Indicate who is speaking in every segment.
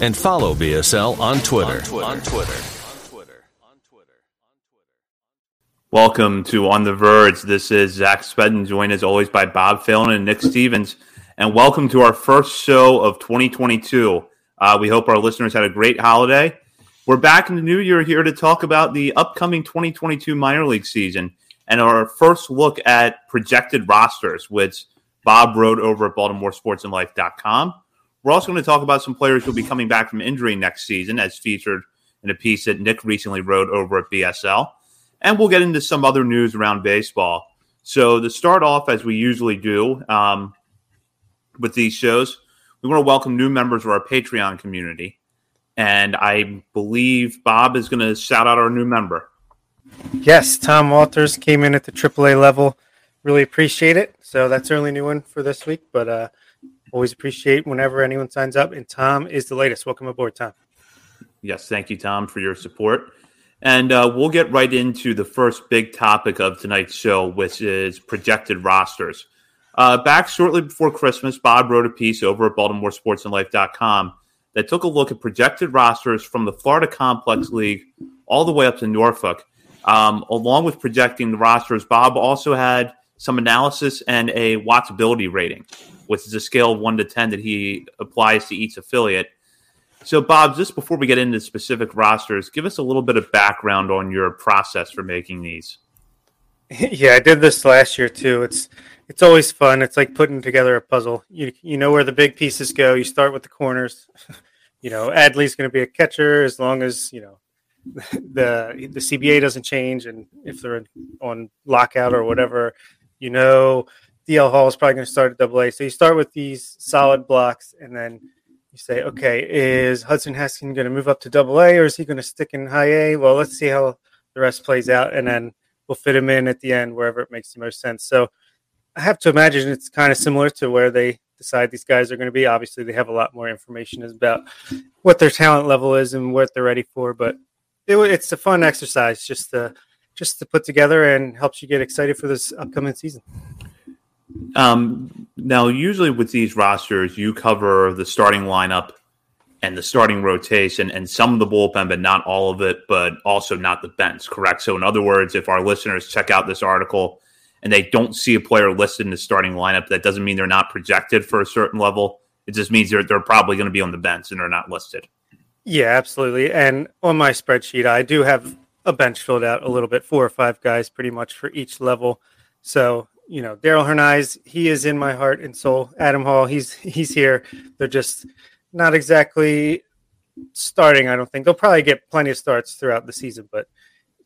Speaker 1: and follow BSL on Twitter. On Twitter.
Speaker 2: Welcome to On the Verge. This is Zach Spedden, joined as always by Bob Phelan and Nick Stevens. And welcome to our first show of 2022. Uh, we hope our listeners had a great holiday. We're back in the new year here to talk about the upcoming 2022 minor league season and our first look at projected rosters, which Bob wrote over at BaltimoreSportsAndLife.com. We're also going to talk about some players who'll be coming back from injury next season, as featured in a piece that Nick recently wrote over at BSL. And we'll get into some other news around baseball. So, to start off, as we usually do um, with these shows, we want to welcome new members of our Patreon community. And I believe Bob is going to shout out our new member.
Speaker 3: Yes, Tom Walters came in at the AAA level. Really appreciate it. So, that's our only new one for this week. But uh, Always appreciate whenever anyone signs up. And Tom is the latest. Welcome aboard, Tom.
Speaker 2: Yes, thank you, Tom, for your support. And uh, we'll get right into the first big topic of tonight's show, which is projected rosters. Uh, back shortly before Christmas, Bob wrote a piece over at BaltimoreSportsAndLife.com that took a look at projected rosters from the Florida Complex League all the way up to Norfolk. Um, along with projecting the rosters, Bob also had some analysis and a watchability rating which is a scale of one to 10 that he applies to each affiliate. So, Bob, just before we get into specific rosters, give us a little bit of background on your process for making these.
Speaker 3: Yeah, I did this last year too. It's it's always fun. It's like putting together a puzzle. You you know where the big pieces go. You start with the corners. you know, Adley's going to be a catcher as long as you know the the CBA doesn't change, and if they're on lockout or whatever, you know DL Hall is probably going to start at double A. So you start with these solid blocks and then you say, okay, is Hudson Haskin going to move up to double A or is he going to stick in high A? Well, let's see how the rest plays out and then we'll fit him in at the end wherever it makes the most sense. So I have to imagine it's kind of similar to where they decide these guys are going to be. Obviously, they have a lot more information about what their talent level is and what they're ready for, but it, it's a fun exercise just to just to put together and helps you get excited for this upcoming season.
Speaker 2: Um, now, usually with these rosters, you cover the starting lineup and the starting rotation and some of the bullpen, but not all of it, but also not the bench, correct? So, in other words, if our listeners check out this article and they don't see a player listed in the starting lineup, that doesn't mean they're not projected for a certain level. It just means they're, they're probably going to be on the bench and they're not listed.
Speaker 3: Yeah, absolutely. And on my spreadsheet, I do have a bench filled out a little bit, four or five guys pretty much for each level. So you know, Darell Hernaiz, he is in my heart and soul. Adam Hall, he's he's here. They're just not exactly starting. I don't think they'll probably get plenty of starts throughout the season, but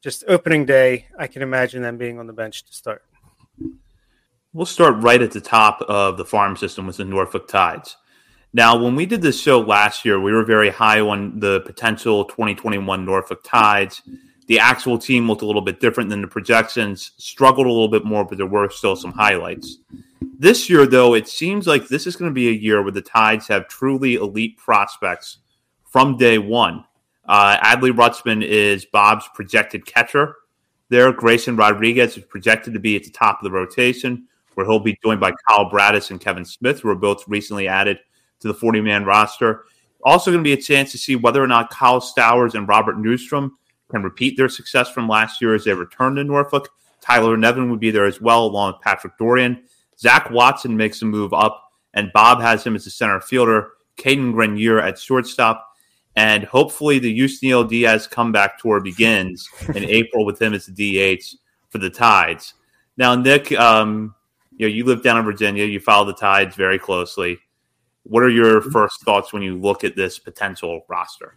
Speaker 3: just opening day, I can imagine them being on the bench to start.
Speaker 2: We'll start right at the top of the farm system with the Norfolk Tides. Now, when we did this show last year, we were very high on the potential 2021 Norfolk Tides. The actual team looked a little bit different than the projections, struggled a little bit more, but there were still some highlights. This year, though, it seems like this is going to be a year where the Tides have truly elite prospects from day one. Uh, Adley Rutschman is Bob's projected catcher there. Grayson Rodriguez is projected to be at the top of the rotation, where he'll be joined by Kyle Bradish and Kevin Smith, who are both recently added to the 40 man roster. Also, going to be a chance to see whether or not Kyle Stowers and Robert Neustrom can repeat their success from last year as they return to Norfolk. Tyler Nevin would be there as well, along with Patrick Dorrian. Zach Watson makes a move up, and Bob has him as a center fielder. Cadyn Grenier at shortstop. And hopefully, the Yusniel Diaz comeback tour begins in April with him as the DH for the Tides. Now, Nick, um, you know, you live down in Virginia. You follow the Tides very closely. What are your first thoughts when you look at this potential roster?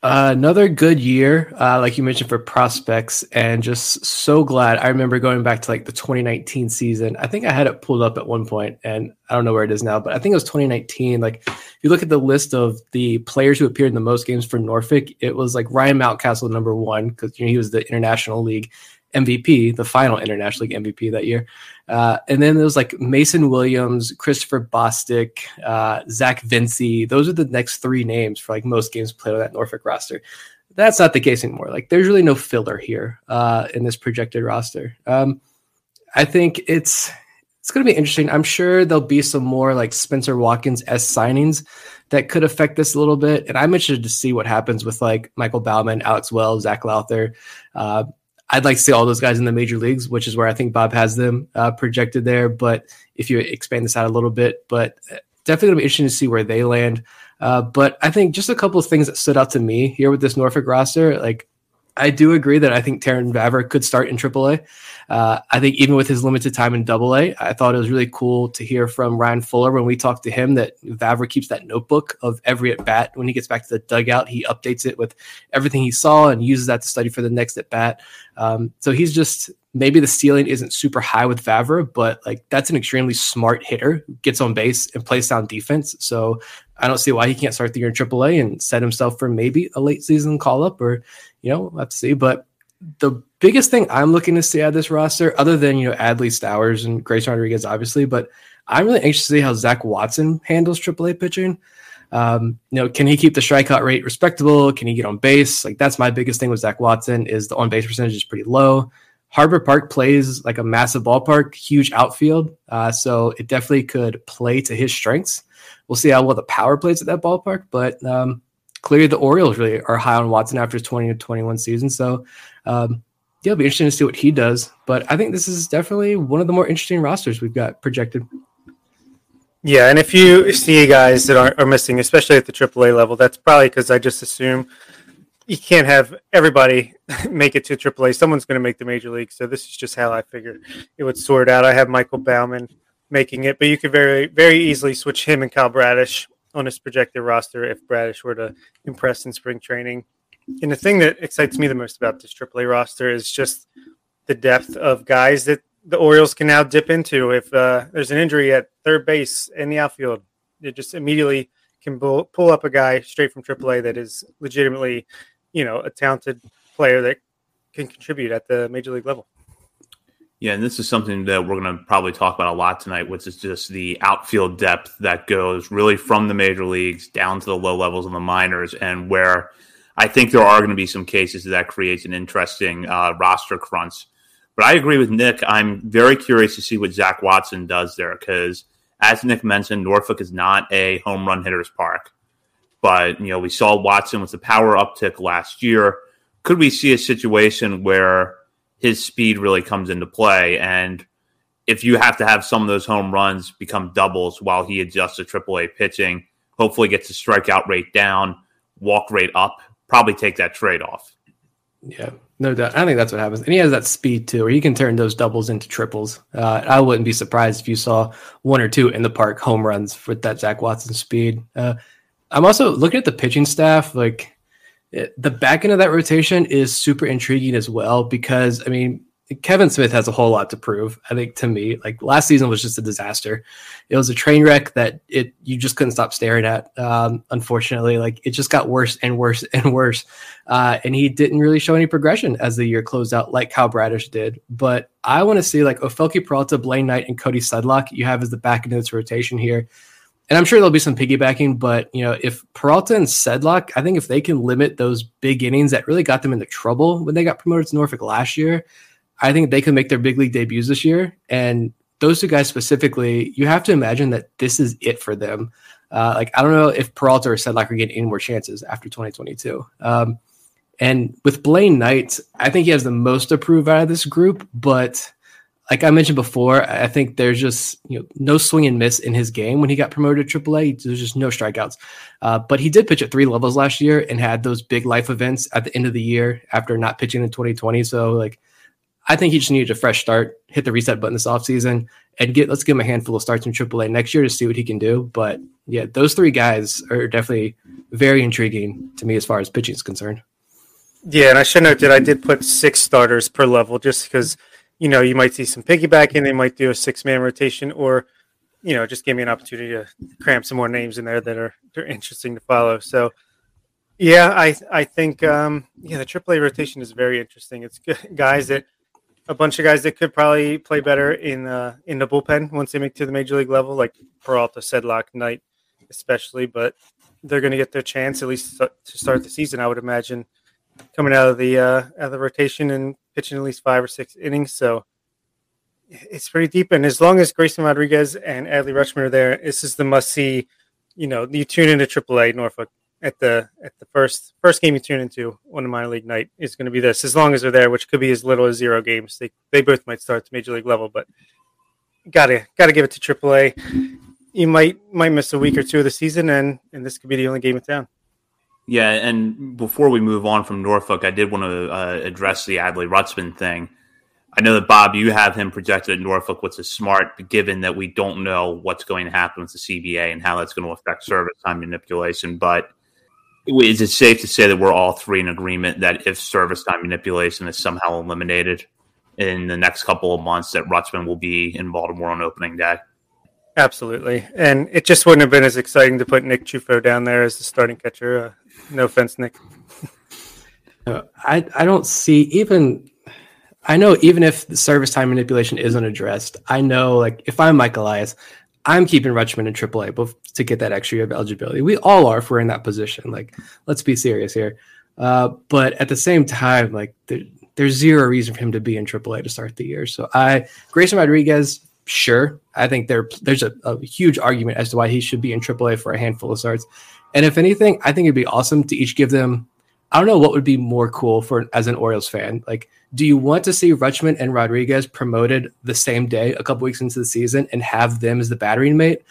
Speaker 4: Uh, another good year, uh, like you mentioned, for prospects, and just so glad. I remember going back to like the 2019 season. I think I had it pulled up at one point, and I don't know where it is now, but I think it was 2019. Like, if you look at the list of the players who appeared in the most games for Norfolk, it was like Ryan Mountcastle, number one, because you know, he was the International League MVP, the final International League MVP that year. Uh, and then there was like Mason Williams, Christopher Bostick, uh, Zach Vincej. Those are the next three names for like most games played on that Norfolk roster. That's not the case anymore. Like there's really no filler here uh, in this projected roster. Um, I think it's it's going to be interesting. I'm sure there'll be some more like Spencer Watkins s signings that could affect this a little bit. And I'm interested to see what happens with like Michael Baumann, Alex Wells, Zach Lowther. Uh, I'd like to see all those guys in the major leagues, which is where I think Bob has them uh, projected there. But if you expand this out a little bit, but uh, definitely gonna be interesting to see where they land. Uh, but I think just a couple of things that stood out to me here with this Norfolk roster, like I do agree that I think Terrin Vavra could start in AAA. Uh, I think even with his limited time in Double A, I thought it was really cool to hear from Ryan Fuller when we talked to him that Vavra keeps that notebook of every at bat. When he gets back to the dugout, he updates it with everything he saw and uses that to study for the next at bat. Um, so he's just maybe the ceiling isn't super high with Vavra, but like that's an extremely smart hitter gets on base and plays sound defense. So I don't see why he can't start the year in AAA and set himself for maybe a late season call up or, you know, we'll have to see. But the biggest thing I'm looking to see out of this roster, other than you know Adley Stowers and Grace Rodriguez, obviously, but I'm really anxious to see how Zach Watson handles AAA pitching. Um, you know, can he keep the strikeout rate respectable? Can he get on base? Like that's my biggest thing with Zach Watson is the on base percentage is pretty low. Harbor Park plays like a massive ballpark, huge outfield, uh, so it definitely could play to his strengths. We'll see how well the power plays at that ballpark, but um, clearly the Orioles really are high on Watson after his 20 to 21 season. So um, yeah, it'll be interesting to see what he does. But I think this is definitely one of the more interesting rosters we've got projected.
Speaker 3: Yeah, and if you see guys that are, are missing, especially at the AAA level, that's probably because I just assume you can't have everybody make it to AAA. Someone's going to make the major league. So this is just how I figured it would sort out. I have Michael Baumann making it, but you could very, very easily switch him and Kyle Bradish on his projected roster if Bradish were to impress in spring training. And the thing that excites me the most about this AAA roster is just the depth of guys that the Orioles can now dip into. If uh, there's an injury at third base in the outfield, they just immediately can pull, pull up a guy straight from AAA that is legitimately, you know, a talented player that can contribute at the major league level.
Speaker 2: Yeah, and this is something that we're going to probably talk about a lot tonight, which is just the outfield depth that goes really from the major leagues down to the low levels of the minors, and where I think there are going to be some cases that creates an interesting uh, roster crunch. But I agree with Nick. I'm very curious to see what Zach Watson does there because, as Nick mentioned, Norfolk is not a home run hitters park. But you know, we saw Watson with the power uptick last year. Could we see a situation where his speed really comes into play. And if you have to have some of those home runs become doubles while he adjusts to AAA pitching, hopefully gets the strikeout rate down, walk rate up, probably take that trade off.
Speaker 4: Yeah, no doubt. I think that's what happens. And he has that speed too, where he can turn those doubles into triples. Uh, I wouldn't be surprised if you saw one or two in the park home runs with that Zach Watson speed. Uh, I'm also looking at the pitching staff. Like it, the back end of that rotation is super intriguing as well because I mean Kevin Smith has a whole lot to prove. I think to me, like last season was just a disaster. It was a train wreck that it you just couldn't stop staring at. Um, unfortunately, like it just got worse and worse and worse. Uh, and he didn't really show any progression as the year closed out, like Kyle Bradish did. But I want to see like Ofelky Peralta, Blaine Knight, and Cody Sedlock. You have as the back end of this rotation here and I'm sure there'll be some piggybacking, but you know, if Peralta and Sedlock, I think if they can limit those big innings that really got them into trouble when they got promoted to Norfolk last year, I think they can make their big league debuts this year. And those two guys specifically, you have to imagine that this is it for them. Uh, like I don't know if Peralta or Sedlock are getting any more chances after 2022. Um, and with Blaine Knight, I think he has the most to prove out of this group, but like I mentioned before, I think there's just you know no swing and miss in his game when he got promoted to AAA. There's just no strikeouts. Uh, but he did pitch at three levels last year and had those big life events at the end of the year after not pitching in 2020. So like, I think he just needed a fresh start, hit the reset button this offseason, and get let's give him a handful of starts in AAA next year to see what he can do. But yeah, those three guys are definitely very intriguing to me as far as pitching is concerned.
Speaker 3: Yeah, and I should note that I did put six starters per level just because you know, you might see some piggybacking. They might do a six man rotation, or you know, just give me an opportunity to cram some more names in there that are they're interesting to follow. So, yeah, I I think um, yeah, the AAA rotation is very interesting. It's guys that a bunch of guys that could probably play better in uh, in the bullpen once they make to the major league level, like Peralta, Sedlock, Knight, especially. But they're going to get their chance at least to start the season. I would imagine coming out of the uh, out of the rotation and pitching at least five or six innings. So it's pretty deep. And as long as Grayson Rodriguez and Adley Rutschman are there, this is the must see. You know, you tune into AAA Norfolk at the at the first first game you tune into on a minor league night is going to be this. As long as they're there, which could be as little as zero games. They they both might start to major league level, but gotta gotta give it to AAA. You might might miss a week or two of the season, and and this could be the only game in town.
Speaker 2: Yeah, and before we move on from Norfolk, I did want to uh, address the Adley Rutschman thing. I know that Bob, you have him projected at Norfolk, which is smart, given that we don't know what's going to happen with the CBA and how that's going to affect service time manipulation. But is it safe to say that we're all three in agreement that if service time manipulation is somehow eliminated in the next couple of months, that Rutschman will be in Baltimore on opening day?
Speaker 3: Absolutely, and it just wouldn't have been as exciting to put Nick Ciuffo down there as the starting catcher. Uh, no offense, Nick.
Speaker 4: I I don't see even. I know even if the service time manipulation isn't addressed, I know like if I'm Mike Elias, I'm keeping Rutschman in AAA to get that extra year of eligibility. We all are if we're in that position. Like, let's be serious here. Uh, but at the same time, like there, there's zero reason for him to be in AAA to start the year. So I Grayson Rodriguez, sure. I think there there's a, a, huge argument as to why he should be in AAA for a handful of starts. And if anything, I think it'd be awesome to each give them. I don't know what would be more cool for as an Orioles fan. Like, do you want to see Rutschman and Rodriguez promoted the same day, a couple weeks into the season, and have them as the battery mate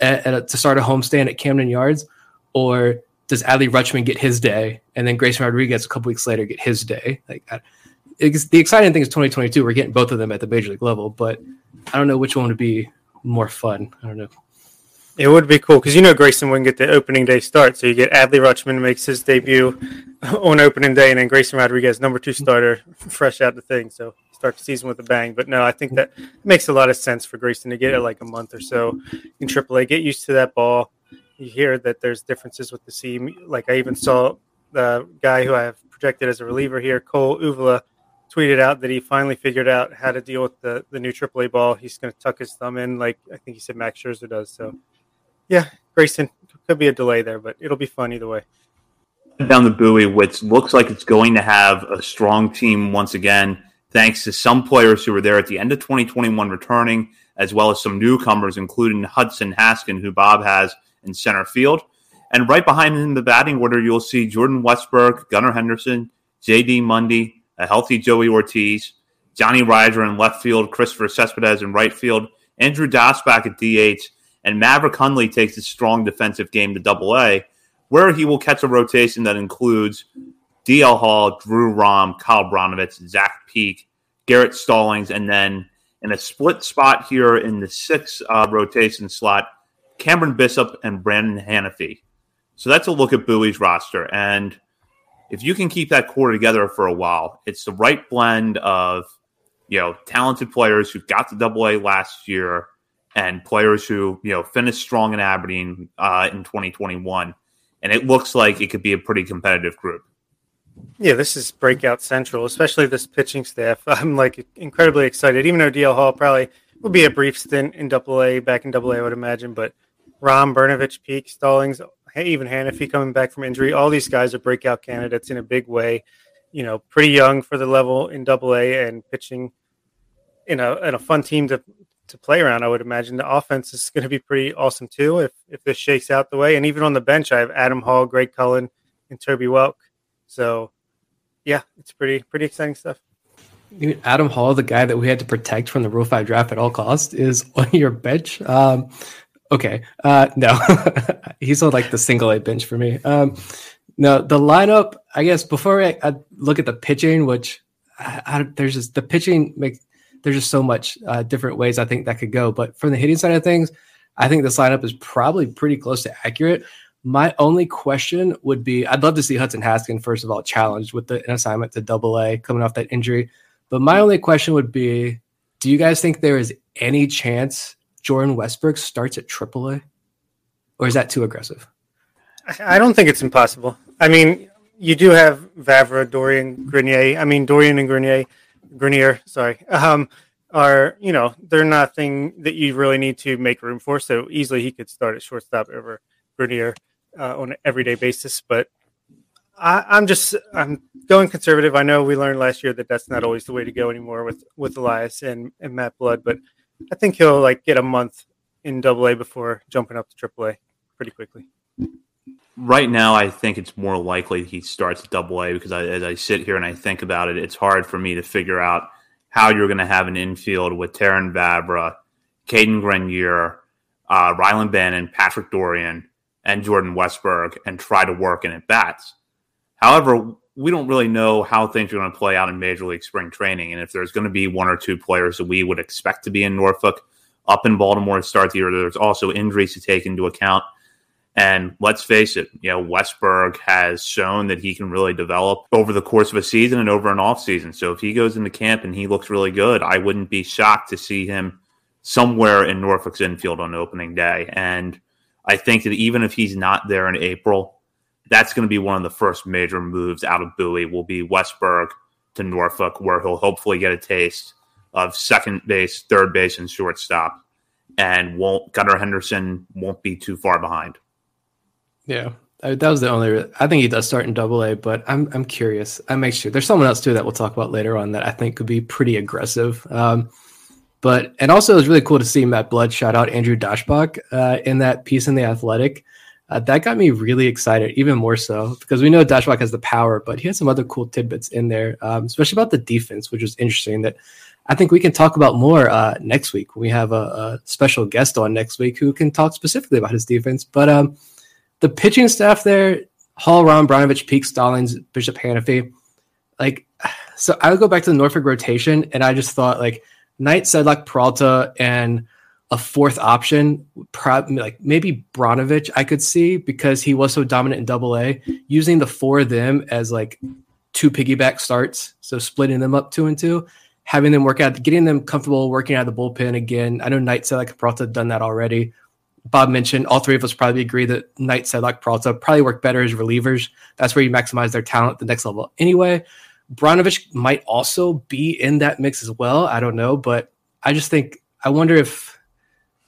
Speaker 4: at, at a, to start a homestand at Camden Yards, or does Adley Rutschman get his day, and then Grayson Rodriguez a couple weeks later get his day? Like, the exciting thing is 2022. We're getting both of them at the major league level, but I don't know which one would be more fun. I don't know.
Speaker 3: It would be cool because you know Grayson wouldn't get the opening day start, so you get Adley Rutschman makes his debut on opening day, and then Grayson Rodriguez, number two starter, fresh out the thing. So start the season with a bang. But no, I think that makes a lot of sense for Grayson to get it like a month or so in AAA. Get used to that ball. You hear that there's differences with the seam. Like I even saw the guy who I have projected as a reliever here, Cole Uvila tweeted out that he finally figured out how to deal with the, the new AAA ball. He's going to tuck his thumb in, like I think he said Max Scherzer does. So, yeah, Grayson could be a delay there, but it'll be fun either way.
Speaker 2: Down the Bowie, which looks like it's going to have a strong team once again, thanks to some players who were there at the end of 2021 returning, as well as some newcomers, including Hudson Haskin, who Bob has in center field. And right behind him in the batting order, you'll see Jordan Westburg, Gunnar Henderson, J.D. Mundy, a healthy Joey Ortiz, Johnny Rizer in left field, Christopher Cespedes in right field, Andrew Daschbach at DH, and Maverick Handley takes his strong defensive game to double A, where he will catch a rotation that includes DL Hall, Drew Rom, Kyle Brnovich, Zach Peek, Garrett Stallings, and then in a split spot here in the sixth uh, rotation slot, Cameron Bishop and Brandon Hanifee. So that's a look at Bowie's roster. And if you can keep that core together for a while, it's the right blend of you know talented players who got to Double A last year and players who you know finished strong in Aberdeen uh, in 2021, and it looks like it could be a pretty competitive group.
Speaker 3: Yeah, this is breakout central, especially this pitching staff. I'm like incredibly excited. Even though DL Hall probably will be a brief stint in Double A, back in Double A, I would imagine, but Rom, Brnovich, Peek, Stallings, even Hanifee coming back from injury. All these guys are breakout candidates in a big way. You know, pretty young for the level in Double A and pitching in a in a fun team to to play around. I would imagine the offense is going to be pretty awesome too if if this shakes out the way. And even on the bench, I have Adam Hall, Greg Cullen, and Toby Welk. So, yeah, it's pretty pretty exciting stuff.
Speaker 4: Adam Hall, the guy that we had to protect from the Rule Five draft at all costs, is on your bench. Um, okay, uh, no, he's on like the single A bench for me. Um, no, the lineup. I guess before I, I look at the pitching, which I, I, there's just the pitching makes there's just so much uh, different ways I think that could go. But from the hitting side of things, I think this lineup is probably pretty close to accurate. My only question would be I'd love to see Hudson Haskin, first of all, challenged with the, an assignment to double A coming off that injury. But my only question would be do you guys think there is any chance Jordan Westburg starts at triple A? Or is that too aggressive?
Speaker 3: I don't think it's impossible. I mean, you do have Vavra, Dorrian, Grenier. I mean, Dorrian and Grenier, Grenier, sorry, um, are, you know, they're nothing that you really need to make room for. So easily he could start at shortstop over Grenier uh, on an everyday basis. But I, I'm just I'm going conservative. I know we learned last year that that's not always the way to go anymore with with Elias and, and Matt Blood, but I think he'll like get a month in Double A before jumping up to Triple A pretty quickly.
Speaker 2: Right now, I think it's more likely he starts Double A because I, as I sit here and I think about it, it's hard for me to figure out how you're going to have an infield with Terrin Vavra, Cadyn Grenier, uh, Rylan Bannon, Patrick Dorrian, and Jordan Westburg, and try to work in at bats. However, we don't really know how things are going to play out in Major League Spring Training, and if there's going to be one or two players that we would expect to be in Norfolk, up in Baltimore to start the year, there's also injuries to take into account. And let's face it, you know, Westburg has shown that he can really develop over the course of a season and over an off season. So if he goes into camp and he looks really good, I wouldn't be shocked to see him somewhere in Norfolk's infield on opening day. And I think that even if he's not there in April, that's going to be one of the first major moves out of Bowie. Will be Westburg to Norfolk, where he'll hopefully get a taste of second base, third base, and shortstop, and won't Gunnar Henderson won't be too far behind.
Speaker 4: Yeah, that was the only. I think he does start in Double A, but I'm I'm curious. I make sure there's someone else too that we'll talk about later on that I think could be pretty aggressive. Um, but and also it was really cool to see Matt Blood shout out Andrew Daschbach uh, in that piece in the Athletic. Uh, that got me really excited, even more so because we know Daschbach has the power, but he has some other cool tidbits in there, um, especially about the defense, which was interesting. That I think we can talk about more uh, next week. We have a, a, special guest on next week who can talk specifically about his defense. But um, the pitching staff there, Hall, Rom, Brnovich, Peek, Stallings, Bishop, Hanifee, like, so I would go back to the Norfolk rotation, and I just thought like Knight, Sedlock, Peralta, and a fourth option, probably like maybe Brnovich, I could see because he was so dominant in double A, using the four of them as like two piggyback starts. So splitting them up two and two, having them work out, getting them comfortable working out of the bullpen again. I know Knight like Peralta done that already. Bob mentioned all three of us probably agree that Knight like Peralta probably work better as relievers. That's where you maximize their talent at the next level. Anyway, Brnovich might also be in that mix as well. I don't know, but I just think I wonder if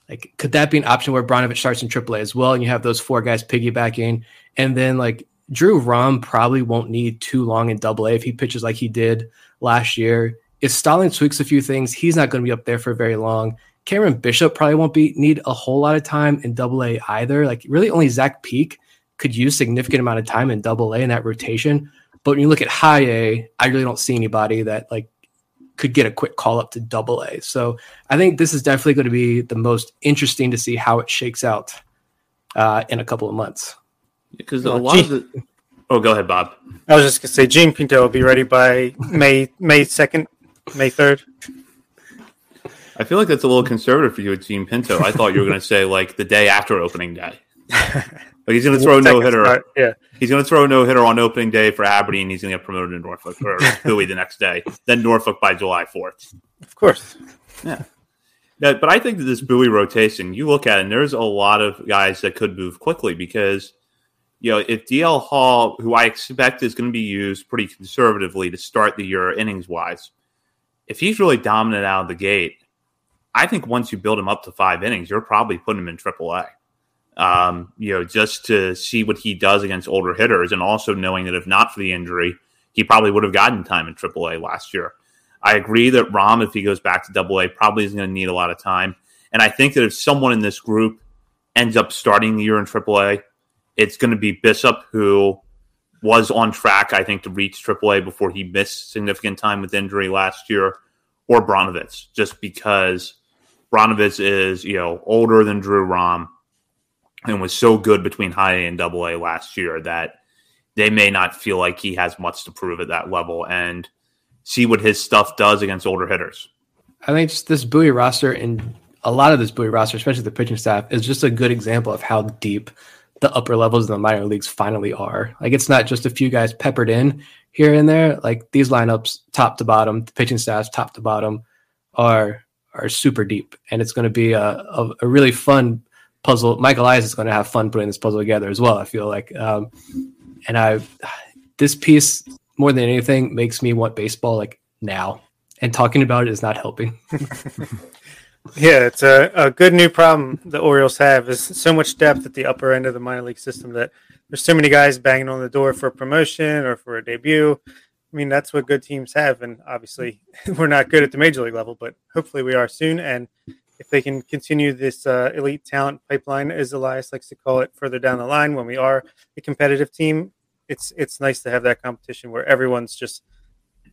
Speaker 4: like, could that be an option where Brnovich starts in AAA as well, and you have those four guys piggybacking, and then like Drew Rom probably won't need too long in Double A if he pitches like he did last year. If Stalling tweaks a few things, he's not going to be up there for very long. Cameron Bishop probably won't be need a whole lot of time in Double A either. Like really, only Zach Peek could use significant amount of time in Double A in that rotation. But when you look at High A, I really don't see anybody that like could get a quick call up to double A. So I think this is definitely going to be the most interesting to see how it shakes out uh, in a couple of months.
Speaker 2: Because a lot Gene, of the. Oh, go ahead, Bob.
Speaker 3: I was just going to say Jean Pinto will be ready by May May 2nd, May 3rd.
Speaker 2: I feel like that's a little conservative for you at Jean Pinto. I thought you were going to say like the day after opening day. Like he's going to throw no hitter.
Speaker 3: Yeah,
Speaker 2: he's going to throw no hitter on opening day for Aberdeen. He's going to get promoted to Norfolk or Bowie the next day. Then Norfolk by July fourth.
Speaker 3: Of course.
Speaker 2: Yeah. yeah. But I think that this Bowie rotation, you look at it, and there's a lot of guys that could move quickly because, you know, if DL Hall, who I expect is going to be used pretty conservatively to start the year innings wise, if he's really dominant out of the gate, I think once you build him up to five innings, you're probably putting him in AAA um, you know, just to see what he does against older hitters, and also knowing that if not for the injury, he probably would have gotten time in AAA last year. I agree that Rom, if he goes back to AA, probably isn't going to need a lot of time. And I think that if someone in this group ends up starting the year in AAA, it's going to be Bishop, who was on track, I think, to reach AAA before he missed significant time with injury last year, or Brnovich, just because Brnovich is, you know, older than Drew Rom and was so good between high A and double A last year that they may not feel like he has much to prove at that level and see what his stuff does against older hitters.
Speaker 4: I think just this Bowie roster and a lot of this Bowie roster, especially the pitching staff, is just a good example of how deep the upper levels of the minor leagues finally are. Like it's not just a few guys peppered in here and there. Like these lineups, top to bottom, the pitching staffs, top to bottom, are are super deep, and it's going to be a, a, a, really fun puzzle. Michael Elias is going to have fun putting this puzzle together as well. I feel like, um, and I this piece more than anything makes me want baseball like now, and talking about it is not helping.
Speaker 3: yeah, it's a, a good new problem the Orioles have is so much depth at the upper end of the minor league system that there's so many guys banging on the door for promotion or for a debut. I mean, that's what good teams have. And obviously, we're not good at the major league level, but hopefully we are soon. And if they can continue this uh, elite talent pipeline, as Elias likes to call it, further down the line when we are a competitive team, it's it's nice to have that competition where everyone's just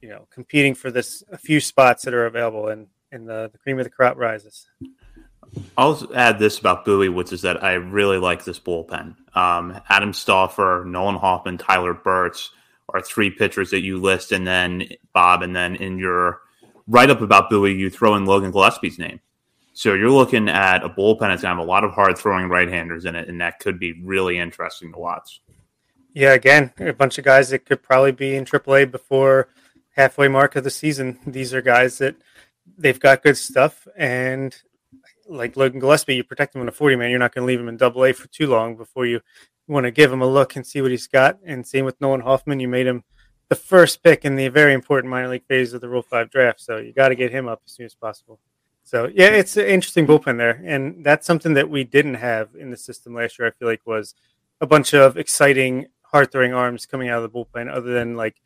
Speaker 3: you know competing for this a few spots that are available and and the, the cream of the crop rises.
Speaker 2: I'll add this about Bowie, which is that I really like this bullpen. Um, Adam Stauffer, Nolan Hoffman, Tyler Burch are three pitchers that you list, and then Bob, and then in your write up about Bowie, you throw in Logan Gillespie's name. So you're looking at a bullpen that's going to have a lot of hard throwing right handers in it, and that could be really interesting to watch.
Speaker 3: Yeah, again, a bunch of guys that could probably be in AAA before halfway mark of the season. These are guys that they've got good stuff, and like Logan Gillespie, you protect him in a 40 man. You're not going to leave him in double A for too long before you want to give him a look and see what he's got. And same with Nolan Hoffman, you made him the first pick in the very important minor league phase of the Rule 5 draft. So you got to get him up as soon as possible. So yeah, it's an interesting bullpen there. And that's something that we didn't have in the system last year, I feel like was a bunch of exciting, hard throwing arms coming out of the bullpen, other than like,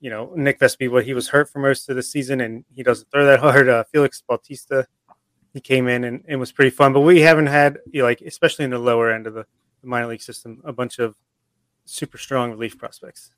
Speaker 3: you know, Nick Vespi, what he was hurt for most of the season and he doesn't throw that hard. Uh, Felix Bautista, he came in and, and was pretty fun. But we haven't had you know, like especially in the lower end of the, the minor league system, a bunch of super strong relief prospects.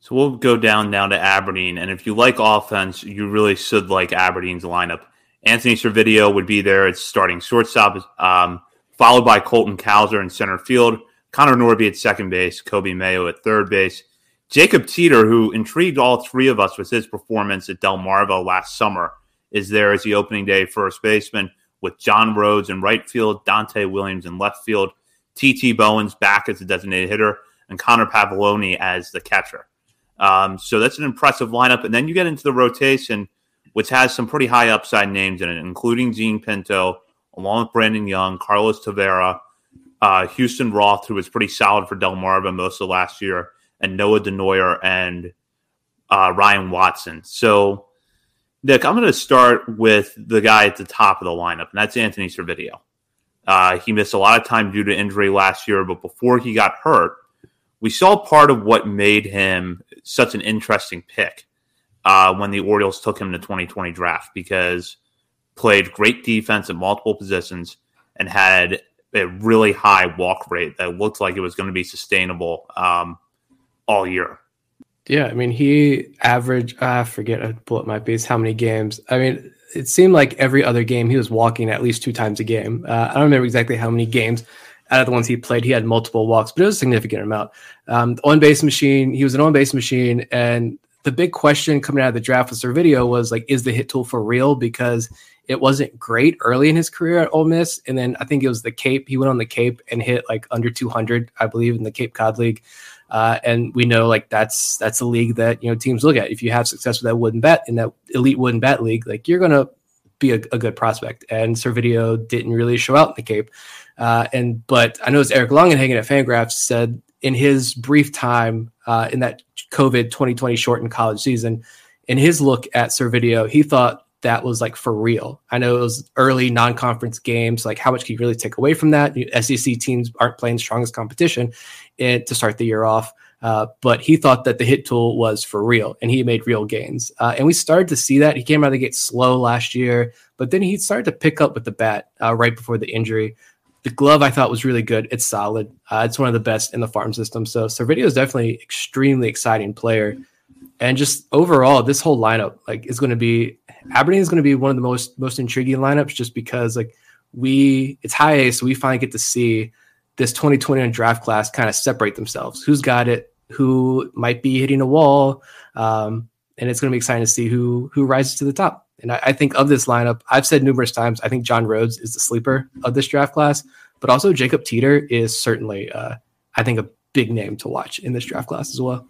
Speaker 2: So we'll go down now to Aberdeen, and if you like offense, you really should like Aberdeen's lineup. Anthony Servideo would be there It's starting shortstop, um, followed by Colton Cowser in center field, Connor Norby at second base, Coby Mayo at third base, Jacob Teeter, who intrigued all three of us with his performance at Delmarva last summer is there as the opening day first baseman with John Rhodes in right field, Donta Williams in left field, TT Bowens back as a designated hitter, and Connor Pavolony as the catcher. Um, so that's an impressive lineup. And then you get into the rotation, which has some pretty high upside names in it, including Jean Pinto, along with Brandon Young, Carlos Tavera, uh, Houston Roth, who was pretty solid for Delmarva most of last year, and Noah Denoyer and uh, Ryan Watson. So Nick, I'm going to start with the guy at the top of the lineup, and that's Anthony Servideo. Uh, he missed a lot of time due to injury last year, but before he got hurt, we saw part of what made him such an interesting pick uh, when the Orioles took him to 2020 draft because played great defense at multiple positions and had a really high walk rate that looked like it was going to be sustainable um, all year.
Speaker 4: Yeah, I mean, he averaged, I forget, I pull up my piece, how many games. I mean, it seemed like every other game he was walking at least two times a game. Uh, I don't remember exactly how many games out of the ones he played, he had multiple walks, but it was a significant amount. Um, on base machine, he was an on base machine. And the big question coming out of the draft with Servideo was like, is the hit tool for real? Because it wasn't great early in his career at Ole Miss. And then I think it was the Cape. He went on the Cape and hit like under 200, I believe, in the Cape Cod League. Uh, and we know like that's that's a league that you know teams look at. If you have success with that wooden bet in that elite wooden bet league, like you're gonna be a, a good prospect. And Servideo didn't really show out in the Cape. Uh, and but I noticed Eric Longenhagen at Fangraphs said in his brief time uh, in that COVID 2020 shortened college season, in his look at Servideo, he thought that was like for real. I know it was early non-conference games. Like, how much can you really take away from that? SEC teams aren't playing strongest competition in, to start the year off. Uh, but he thought that the hit tool was for real, and he made real gains. Uh, and we started to see that. He came out of the gate slow last year, but then he started to pick up with the bat uh, right before the injury. The glove I thought was really good. It's solid. Uh, it's one of the best in the farm system. So Servideo is definitely extremely exciting player. And just overall, this whole lineup like is going to be Aberdeen is going to be one of the most most intriguing lineups just because like we it's high A, so we finally get to see this 2021 draft class kind of separate themselves. Who's got it? Who might be hitting a wall? Um, and it's going to be exciting to see who who rises to the top. And I, I, think of this lineup, I've said numerous times, I think John Rhodes is the sleeper of this draft class, but also Jacob Teeter is certainly, uh, I think, a big name to watch in this draft class as well.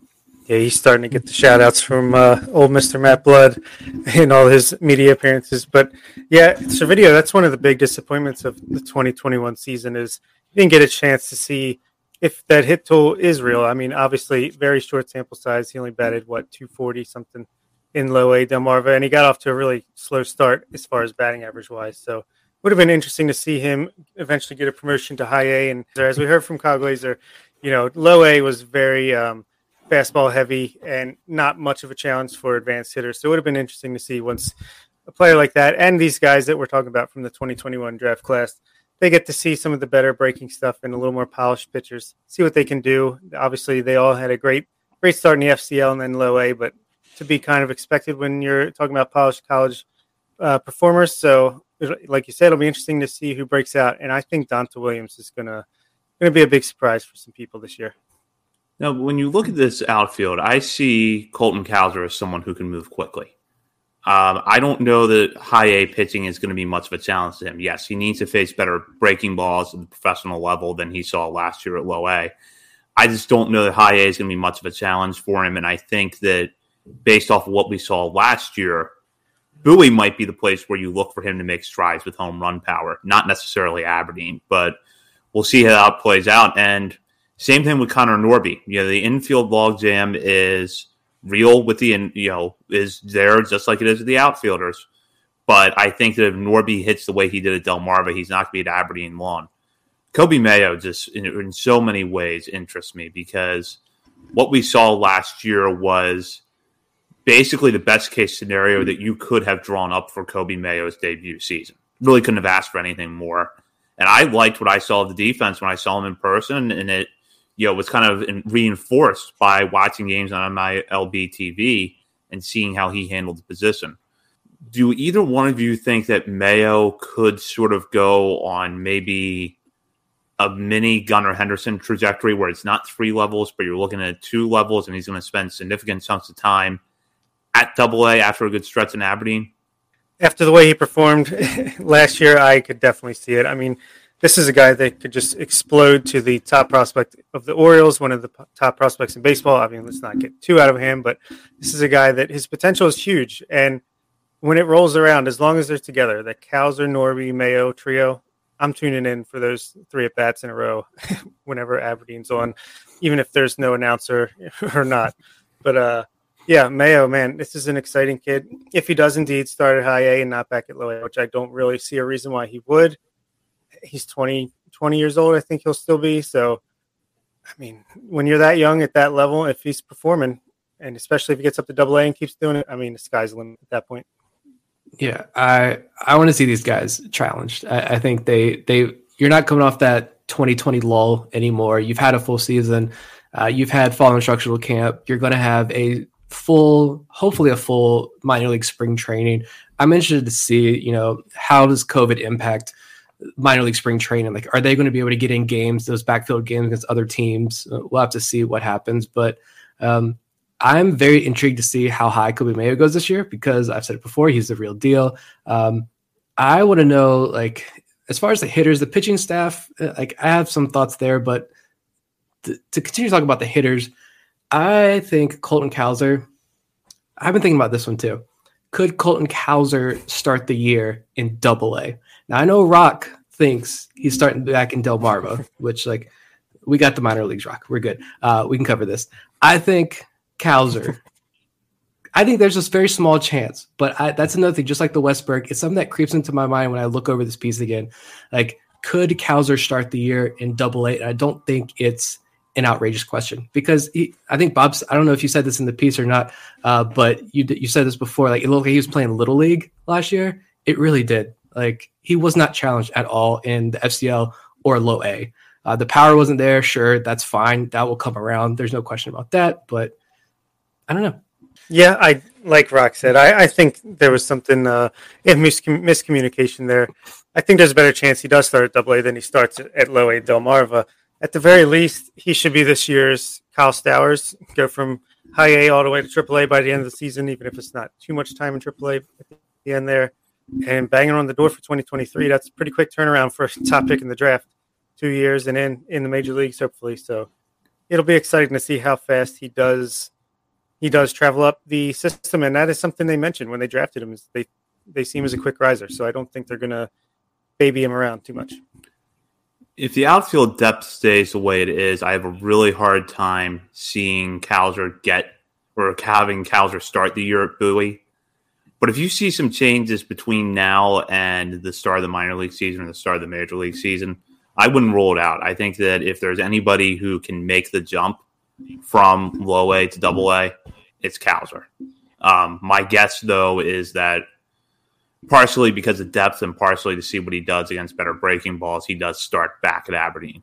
Speaker 3: Yeah, he's starting to get the shout outs from uh, old Mr. Matt Blood in all his media appearances. But yeah, Servideo, that's one of the big disappointments of the 2021 season is you didn't get a chance to see if that hit tool is real. I mean, obviously, very short sample size. He only batted, what, 240 something in low A Delmarva, and he got off to a really slow start as far as batting average wise. So would have been interesting to see him eventually get a promotion to high A. And as we heard from Kyle Glaser, you know, low A was very um, fastball heavy and not much of a challenge for advanced hitters. So it would have been interesting to see once a player like that and these guys that we're talking about from the 2021 draft class, they get to see some of the better breaking stuff and a little more polished pitchers, see what they can do. Obviously, they all had a great great start in the FCL and then low A, but to be kind of expected when you're talking about polished college uh, performers. So, like you said, it'll be interesting to see who breaks out, and I think Donta Williams is gonna gonna be a big surprise for some people this year.
Speaker 2: Now, when you look at this outfield, I see Colton Cowser as someone who can move quickly. Um, I don't know that high A pitching is going to be much of a challenge to him. Yes, he needs to face better breaking balls at the professional level than he saw last year at low A. I just don't know that high A is going to be much of a challenge for him. And I think that based off of what we saw last year, Bowie might be the place where you look for him to make strides with home run power, not necessarily Aberdeen, but we'll see how that plays out. And same thing with Connor Norby. You know, the infield logjam is real with the, you know, is there just like it is with the outfielders. But I think that if Norby hits the way he did at Del Delmarva, he's not going to be at Aberdeen long. Coby Mayo just, in, in so many ways, interests me because what we saw last year was basically the best case scenario that you could have drawn up for Coby Mayo's debut season. Really couldn't have asked for anything more. And I liked what I saw of the defense when I saw him in person, and it you know was kind of reinforced by watching games on my LB TV and seeing how he handled the position. Do either one of you think that Mayo could sort of go on maybe a mini Gunnar Henderson trajectory where it's not three levels, but you're looking at two levels, and he's going to spend significant chunks of time at Double A after a good stretch in Aberdeen?
Speaker 3: After the way he performed last year, I could definitely see it. I mean, this is a guy that could just explode to the top prospect of the Orioles, one of the top prospects in baseball. I mean, let's not get too out of him, but this is a guy that his potential is huge. And when it rolls around, as long as they're together, the Cowser, Norby, Mayo trio, I'm tuning in for those three at bats in a row whenever Aberdeen's on, even if there's no announcer or not. But uh, yeah, Mayo, man, this is an exciting kid. If he does indeed start at high A and not back at low A, which I don't really see a reason why he would. He's 20, 20 years old, I think he'll still be. So, I mean, when you're that young at that level, if he's performing, and especially if he gets up to double A and keeps doing it, I mean, the sky's the limit at that point.
Speaker 4: Yeah, I I want to see these guys challenged. I, I think they they you're not coming off that 2020 lull anymore. You've had a full season. Uh, you've had fall instructional camp. You're going to have a full, hopefully a full minor league spring training. I'm interested to see, you know, how does COVID impact minor league spring training? Like, are they going to be able to get in games, those backfield games against other teams? Uh, we'll have to see what happens. But um, I'm very intrigued to see how high Coby Mayo goes this year because I've said it before, he's the real deal. Um, I want to know, like, as far as the hitters, the pitching staff, uh, like, I have some thoughts there, but to, to continue to talk about the hitters, I think Colton Cowser. I've been thinking about this one too. Could Colton Cowser start the year in Double A? Now I know Rock thinks he's starting back in Delmarva, which like we got the minor leagues. Rock, we're good. Uh, we can cover this. I think Cowser. I think there's this very small chance, but I, that's another thing. Just like the Westburg, it's something that creeps into my mind when I look over this piece again. Like, could Cowser start the year in Double A? And I don't think it's an outrageous question because he, I think Bob's. I don't know if you said this in the piece or not, uh, but you you said this before. Like it looked like he was playing little league last year. It really did. Like he was not challenged at all in the FCL or low A. Uh, the power wasn't there. Sure, that's fine. That will come around. There's no question about that. But I don't know.
Speaker 3: Yeah, I like Rock said. I, I think there was something uh, in mis- miscommunication there. I think there's a better chance he does start at Double A than he starts at Low A Delmarva. At the very least, he should be this year's Kyle Stowers. Go from High A all the way to Triple A by the end of the season, even if it's not too much time in Triple A at the end there, and banging on the door for 2023. That's a pretty quick turnaround for a top pick in the draft. Two years and in in the major leagues, hopefully. So it'll be exciting to see how fast he does he does travel up the system, and that is something they mentioned when they drafted him. Is they they see him as a quick riser, so I don't think they're gonna baby him around too much.
Speaker 2: If the outfield depth stays the way it is, I have a really hard time seeing Cowser get or having Cowser start the year at Bowie. But if you see some changes between now and the start of the minor league season or the start of the major league season, I wouldn't rule it out. I think that if there's anybody who can make the jump from low A to double A, it's Cowser. Um, my guess, though, is that partially because of depth and partially to see what he does against better breaking balls, he does start back at Aberdeen.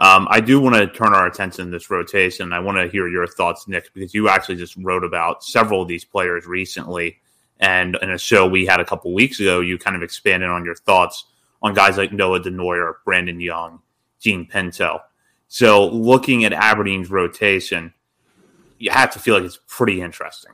Speaker 2: Um, I do want to turn our attention to this rotation. I want to hear your thoughts, Nick, because you actually just wrote about several of these players recently. And in a show we had a couple weeks ago, you kind of expanded on your thoughts on guys like Noah Denoyer, Brandon Young, Jean Pinto. So looking at Aberdeen's rotation, you have to feel like it's pretty interesting.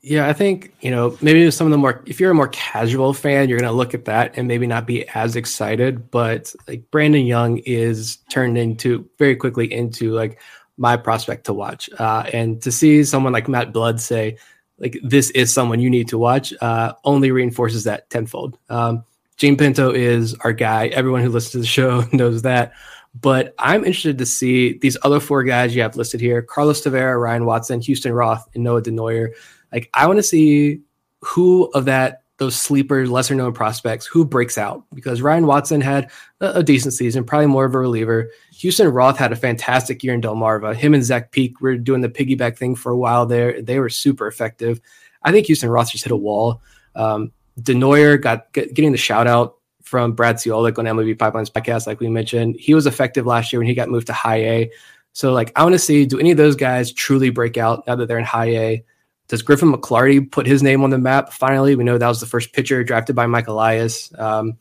Speaker 4: Yeah, I think, you know, maybe some of the more, if you're a more casual fan, you're going to look at that and maybe not be as excited. But like Brandon Young is turned into very quickly into like my prospect to watch. Uh, and to see someone like Matt Blood say, like, this is someone you need to watch, uh, only reinforces that tenfold. Um, Jean Pinto is our guy. Everyone who listens to the show knows that. But I'm interested to see these other four guys you have listed here Carlos Tavera, Ryan Watson, Houston Roth, and Noah Denoyer. Like, I want to see who of that those sleepers, lesser known prospects, who breaks out because Ryan Watson had a, a, decent season, probably more of a reliever. Houston Roth had a fantastic year in Delmarva. Him and Zach Peek were doing the piggyback thing for a while there. They were super effective. I think Houston Roth just hit a wall. Um, Denoyer got get, getting the shout out from Brad Ciolek on MLB Pipelines podcast, like we mentioned. He was effective last year when he got moved to high A. So, like, I want to see do any of those guys truly break out now that they're in high A? Does Griffin McClarty put his name on the map? Finally, we know that was the first pitcher drafted by Mike Elias. Um,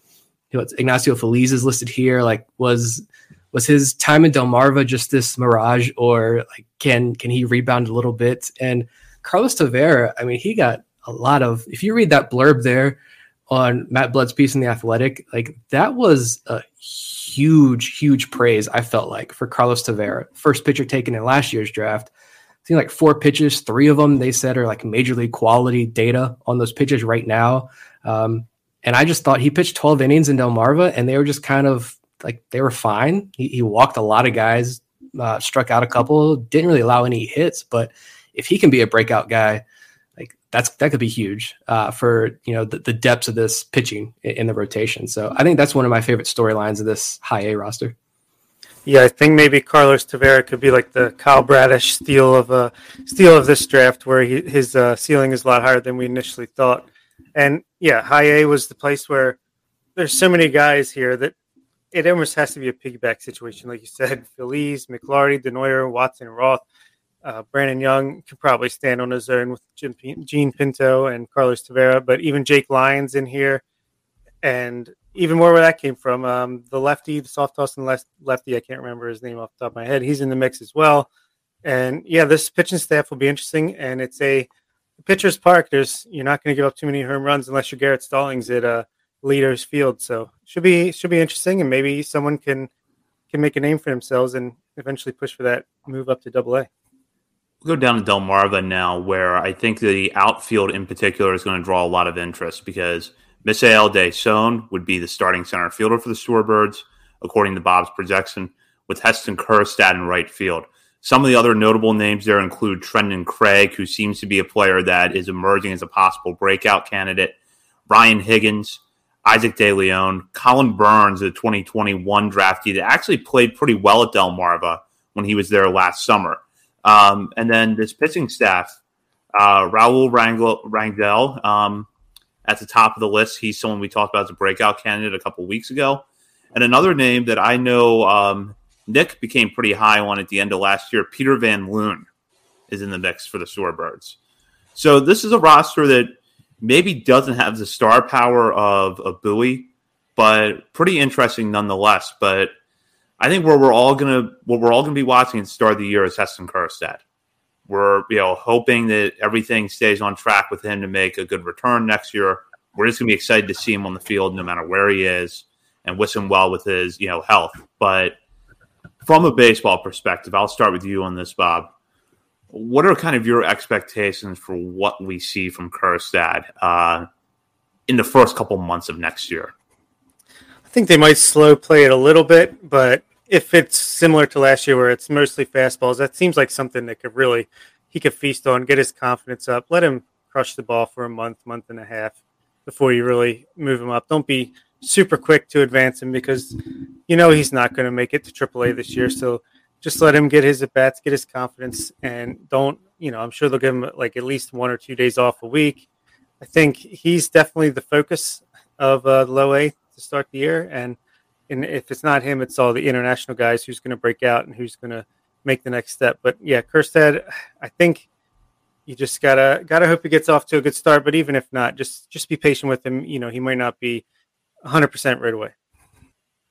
Speaker 4: you know, Ignacio Feliz is listed here. Like, was was his time in Delmarva just this mirage, or like can can he rebound a little bit? And Carlos Tavera, I mean, he got a lot of. If you read that blurb there, on Matt Blood's piece in the Athletic, like that was a huge, huge praise. I felt like for Carlos Tavera, first pitcher taken in last year's draft. Seen like four pitches, three of them they said are like major league quality data on those pitches right now. Um, and I just thought he pitched 12 innings in Delmarva, and they were just kind of like they were fine. He, he walked a lot of guys, uh, struck out a couple, didn't really allow any hits. But if he can be a breakout guy, like that's that could be huge uh, for you know the, the, depths of this pitching in, in, the rotation. So I think that's one of my favorite storylines of this high A roster.
Speaker 3: Yeah, I think maybe Carlos Tavera could be like the Kyle Bradish steal of a uh, steal of this draft, where he, his uh, ceiling is a lot higher than we initially thought. And yeah, high A was the place where there's so many guys here that it almost has to be a piggyback situation, like you said. Feliz, McClarty, Denoyer, Watson, Roth uh, Brandon Young could probably stand on his own with Jim, Jean Pinto and Carlos Tavera, but even Jake Lyons in here, and even more where that came from. Um, the lefty, the soft tossing left lefty, I can't remember his name off the top of my head. He's in the mix as well. And yeah, this pitching staff will be interesting. And it's a pitcher's park. There's you're not going to give up too many home runs unless you're Garrett Stallings at uh, Leidos Field. So should be should be interesting, and maybe someone can can make a name for themselves and eventually push for that move up to Double A We'll
Speaker 2: go down to Delmarva now, where I think the outfield in particular is going to draw a lot of interest because Misael Deson would be the starting center fielder for the Shorebirds, according to Bob's projection, with Heston Kjerstad in right field. Some of the other notable names there include Trendon Craig, who seems to be a player that is emerging as a possible breakout candidate, Ryan Higgins, Isaac De Leon, Collin Burns, the 2021 draftee that actually played pretty well at Delmarva when he was there last summer. Um, and then this pitching staff, uh, Raul Rangel, Rangel um, at the top of the list. He's someone we talked about as a breakout candidate a couple weeks ago. And another name that I know um, Nick became pretty high on at the end of last year, Peter Van Loon, is in the mix for the Shorebirds. So this is a roster that maybe doesn't have the star power of a Bowie, but pretty interesting nonetheless. But I think where we're all gonna what we're all gonna be watching at the start of the year is Heston Kjerstad. We're you know hoping that everything stays on track with him to make a good return next year. We're just gonna be excited to see him on the field no matter where he is and wish him well with his you know health. But from a baseball perspective, I'll start with you on this, Bob. What are kind of your expectations for what we see from Kjerstad uh, in the first couple months of next year?
Speaker 3: I think they might slow play it a little bit, but if it's similar to last year where it's mostly fastballs, that seems like something that could really he could feast on, get his confidence up, let him crush the ball for a month, month and a half before you really move him up. Don't be super quick to advance him because you know he's not going to make it to AAA this year. So just let him get his at bats, get his confidence, and don't you know? I'm sure they'll give him like at least one or two days off a week. I think he's definitely the focus of uh, low A to start the year, and and if it's not him, it's all the international guys who's going to break out and who's going to make the next step. But yeah, Kjerstad, I think you just gotta gotta hope he gets off to a good start. But even if not, just just be patient with him. You know, he might not be 100% right away.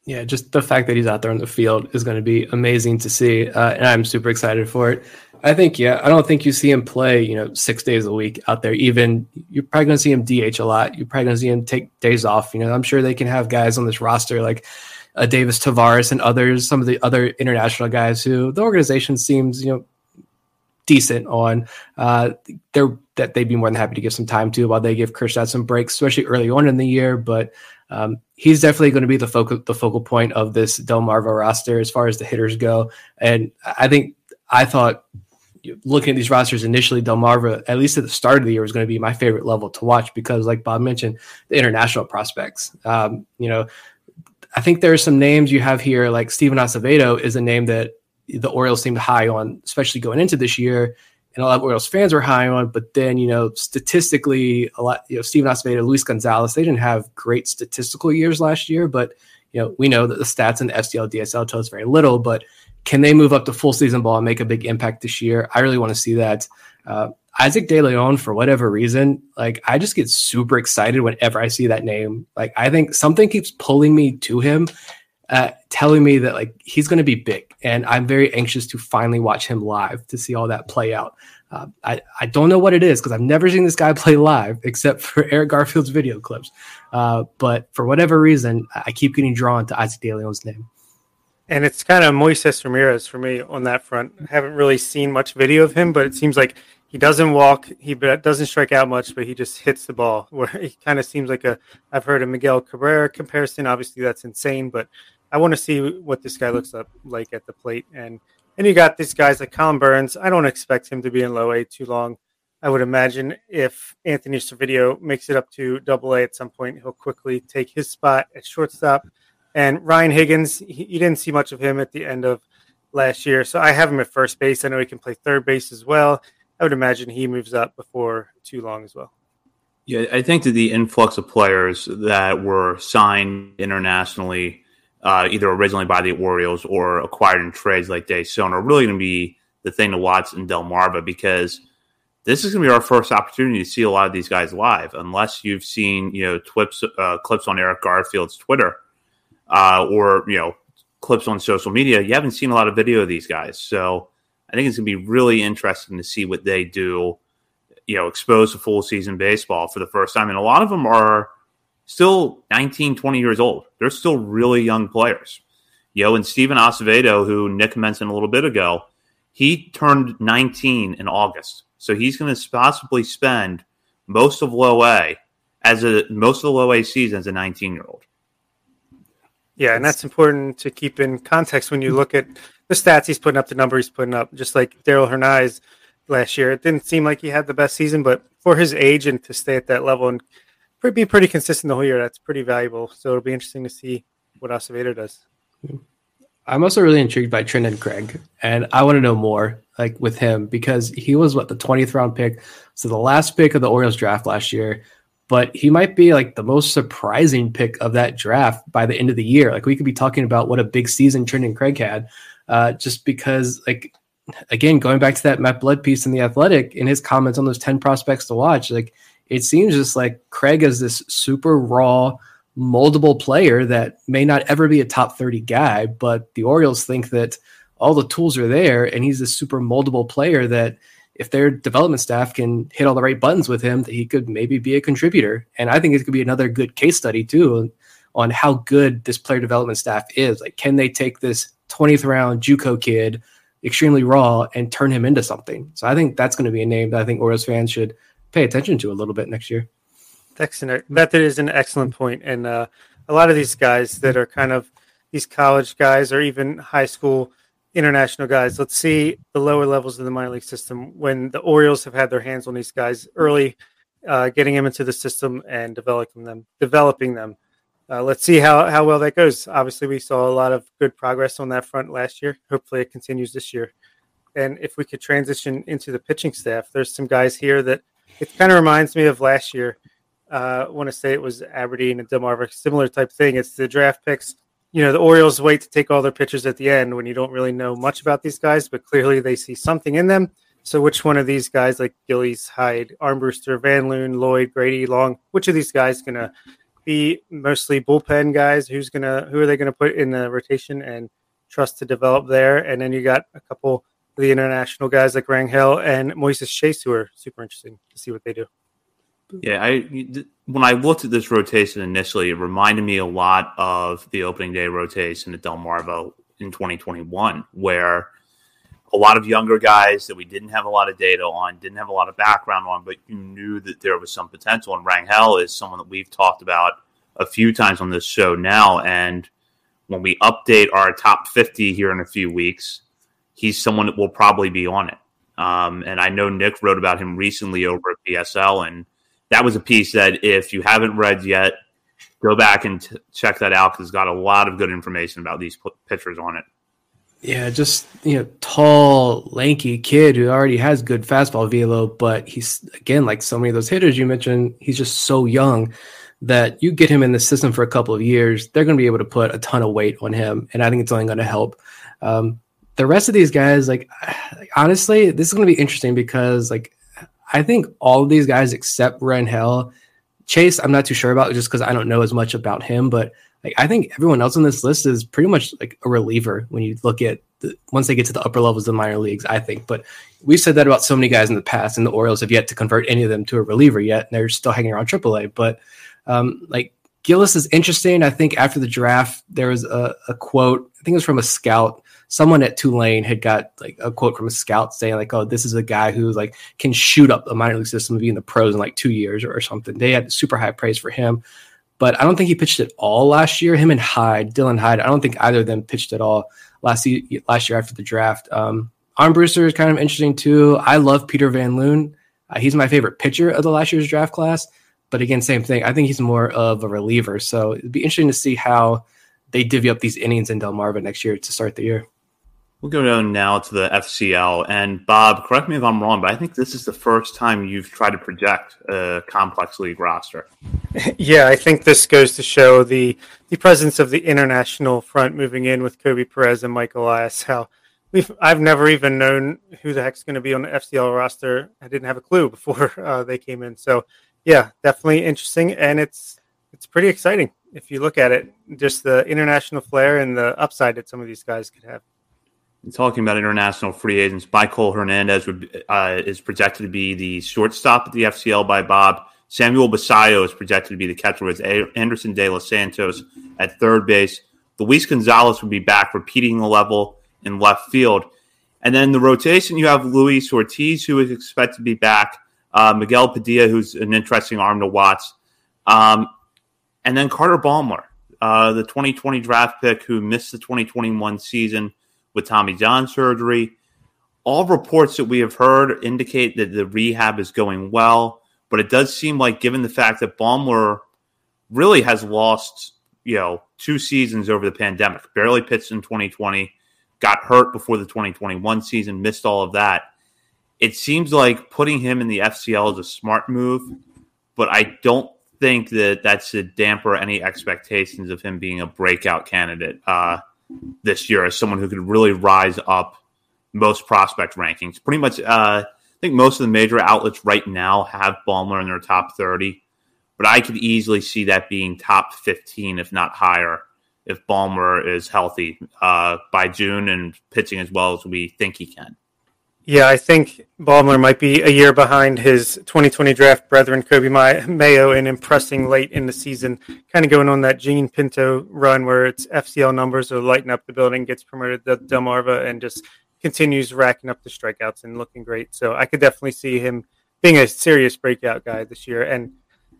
Speaker 4: Yeah, just the fact that he's out there on the field is going to be amazing to see, uh, and I'm super excited for it. I think, yeah, I don't think you see him play, you know, six days a week out there. Even you're probably going to see him DH a lot. You're probably going to see him take days off. You know, I'm sure they can have guys on this roster like uh, Davis Tavares and others, some of the other international guys who the organization seems, you know, decent on. Uh, they're that they'd be more than happy to give some time to while they give Kjerstad some breaks, especially early on in the year. But um, he's definitely going to be the focal the focal point of this Delmarva roster as far as the hitters go. And I think I thought looking at these rosters initially, Delmarva, at least at the start of the year, was going to be my favorite level to watch because, like Bob mentioned, the international prospects. Um, you know, I think there are some names you have here, like Steven Acevedo is a name that the Orioles seemed high on, especially going into this year and a lot of Orioles fans were high on. But then, you know, statistically, a lot, you know, Steven Acevedo, Luis Gonzalez, they didn't have great statistical years last year. But, you know, we know that the stats in the STL, DSL tell us very little. But can they move up to full season ball and make a big impact this year? I really want to see that. Uh, Isaac De Leon, for whatever reason, like I just get super excited whenever I see that name. Like I think something keeps pulling me to him uh, telling me that like he's going to be big, and I'm very anxious to finally watch him live to see all that play out. Uh, I I don't know what it is because I've never seen this guy play live except for Eric Garfield's video clips. Uh, but for whatever reason, I keep getting drawn to Isaac De Leon's name.
Speaker 3: And it's kind of Moises Ramirez for me on that front. I haven't really seen much video of him, but it seems like he doesn't walk, he doesn't strike out much, but he just hits the ball. Where he kind of seems like a. I've heard a Miguel Cabrera comparison. Obviously, that's insane, but I want to see what this guy looks up like at the plate. And and you got these guys like Collin Burns. I don't expect him to be in low A too long. I would imagine if Anthony Servideo makes it up to double A at some point, he'll quickly take his spot at shortstop. And Ryan Higgins, he, you didn't see much of him at the end of last year. So I have him at first base. I know he can play third base as well. I would imagine he moves up before too long as well.
Speaker 2: Yeah, I think that the influx of players that were signed internationally uh, either originally by the Orioles or acquired in trades like DeSona are really going to be the thing to watch in Delmarva because this is going to be our first opportunity to see a lot of these guys live, unless you've seen you know clips uh, clips on Eric Garfield's Twitter uh, or you know clips on social media. You haven't seen a lot of video of these guys, so I think it's going to be really interesting to see what they do. You know, exposed to full season baseball for the first time, and a lot of them are still 19, 20 years old. They're still really young players. You know, and Steven Acevedo, who Nick mentioned a little bit ago, he turned 19 in August. So he's going to possibly spend most of low A as a most of the low A season as a 19 year old.
Speaker 3: Yeah, and that's important to keep in context when you mm-hmm. look at the stats he's putting up, the number he's putting up. Just like Darell Hernaiz last year, it didn't seem like he had the best season, but for his age and to stay at that level and be pretty consistent the whole year. That's pretty valuable. So it'll be interesting to see what Acevedo does. Mm-hmm.
Speaker 4: I'm also really intrigued by Trendon Craig, and I want to know more like with him because he was what the 20th round pick, so the last pick of the Orioles draft last year. But he might be like the most surprising pick of that draft by the end of the year. Like we could be talking about what a big season Trendon Craig had, uh, just because like again going back to that Matt Blood piece in the Athletic in his comments on those ten prospects to watch, like it seems just like Craig is this super raw, moldable player that may not ever be a top thirty guy, but the Orioles think that all the tools are there, and he's a super moldable player that if their development staff can hit all the right buttons with him, that he could maybe be a contributor. And I think it could be another good case study too on how good this player development staff is. Like, can they take this 20th round JUCO kid, extremely raw, and turn him into something? So I think that's going to be a name that I think Orioles fans should pay attention to a little bit next year.
Speaker 3: Excellent. That is an excellent point. And uh, a lot of these guys that are kind of these college guys or even high school international guys. Let's see the lower levels of the minor league system when the Orioles have had their hands on these guys early, uh, getting them into the system and developing them. Developing them. Uh, let's see how, how well that goes. Obviously, we saw a lot of good progress on that front last year. Hopefully, it continues this year. And if we could transition into the pitching staff, there's some guys here that it kind of reminds me of last year. Uh, I want to say it was Aberdeen and Delmarva, similar type thing. It's the draft picks you know, the Orioles wait to take all their pitchers at the end when you don't really know much about these guys, but clearly they see something in them. So, which one of these guys, like Gillies, Heid, Armbruster, Van Loon, Lloyd, Grady, Long, which of these guys going to be mostly bullpen guys? Who's gonna, who are they going to put in the rotation and trust to develop there? And then you got a couple of the international guys like Rangel and Moises Chase, who are super interesting to see what they do.
Speaker 2: Yeah, I when I looked at this rotation initially, it reminded me a lot of the opening day rotation at Delmarva in 2021, where a lot of younger guys that we didn't have a lot of data on, didn't have a lot of background on, but you knew that there was some potential. And Rangel is someone that we've talked about a few times on this show now. And when we update our top 50 here in a few weeks, he's someone that will probably be on it. Um, and I know Nick wrote about him recently over at BSL, and that was a piece that if you haven't read yet, go back and t- check that out because it's got a lot of good information about these p- pitchers on it.
Speaker 4: Yeah, just you know, tall, lanky kid who already has good fastball velo, but he's again like so many of those hitters you mentioned. He's just so young that you get him in the system for a couple of years, they're going to be able to put a ton of weight on him, and I think it's only going to help. Um, the rest of these guys, like honestly, this is going to be interesting because like I think all of these guys except Rangel, Chase, I'm not too sure about just because I don't know as much about him, but like I think everyone else on this list is pretty much like a reliever when you look at the, once they get to the upper levels of the minor leagues. I think, but we've said that about so many guys in the past, and the Orioles have yet to convert any of them to a reliever yet. And they're still hanging around AAA. But um, like Gillis is interesting. I think after the draft, there was a, a quote. I think it was from a scout someone at Tulane had got like a quote from a scout saying like, "Oh, this is a guy who like can shoot up the minor league system and be in the pros in like two years or, or something." They had super high praise for him, but I don't think he pitched at all last year. Him and Heid, Dylan Heid, I don't think either of them pitched at all last last year after the draft. Um, Armbruster is kind of interesting too. I love Peter Van Loon. Uh, he's my favorite pitcher of the last year's draft class. But again, same thing. I think he's more of a reliever. So it'd be interesting to see how they divvy up these innings in Delmarva next year to start the year.
Speaker 2: We'll go down now to the FCL. And Bob, correct me if I'm wrong, but I think this is the first time you've tried to project a complex league roster.
Speaker 3: Yeah, I think this goes to show the the presence of the international front moving in with Koby Perez and Mike Elias. How we've I've never even known who the heck's going to be on the FCL roster. I didn't have a clue before uh, they came in. So yeah, definitely interesting, and it's it's pretty exciting if you look at it. Just the international flair and the upside that some of these guys could have
Speaker 2: talking about international free agents, Maikol Hernandez would, uh, is projected to be the shortstop at the FCL by Bob. Samuel Basallo is projected to be the catcher with Anderson De Los Santos at third base. Luis Gonzalez would be back, repeating the level in left field. And then the rotation, you have Luis Ortiz, who is expected to be back. Uh, Miguel Padilla, who's an interesting arm to watch. Um, and then Carter Baumler, uh, the 2020 draft pick who missed the 2021 season with Tommy John surgery. All reports that we have heard indicate that the rehab is going well, but it does seem like, given the fact that Baumler really has lost, you know, two seasons over the pandemic, barely pitched in 2020, got hurt before the 2021 season, missed all of that. It seems like putting him in the FCL is a smart move, but I don't think that that should damper any expectations of him being a breakout candidate uh, this year as someone who could really rise up most prospect rankings. Pretty much, uh, I think most of the major outlets right now have Baumler in their top 30, but I could easily see that being top 15, if not higher, if Baumler is healthy uh, by June and pitching as well as we think he can.
Speaker 3: Yeah, I think Baumler might be a year behind his 2020 draft brethren, Coby Mayo, in impressing late in the season, kind of going on that Jean Pinto run where its FCL numbers are lighting up the building, gets promoted to Delmarva, and just continues racking up the strikeouts and looking great. So I could definitely see him being a serious breakout guy this year. And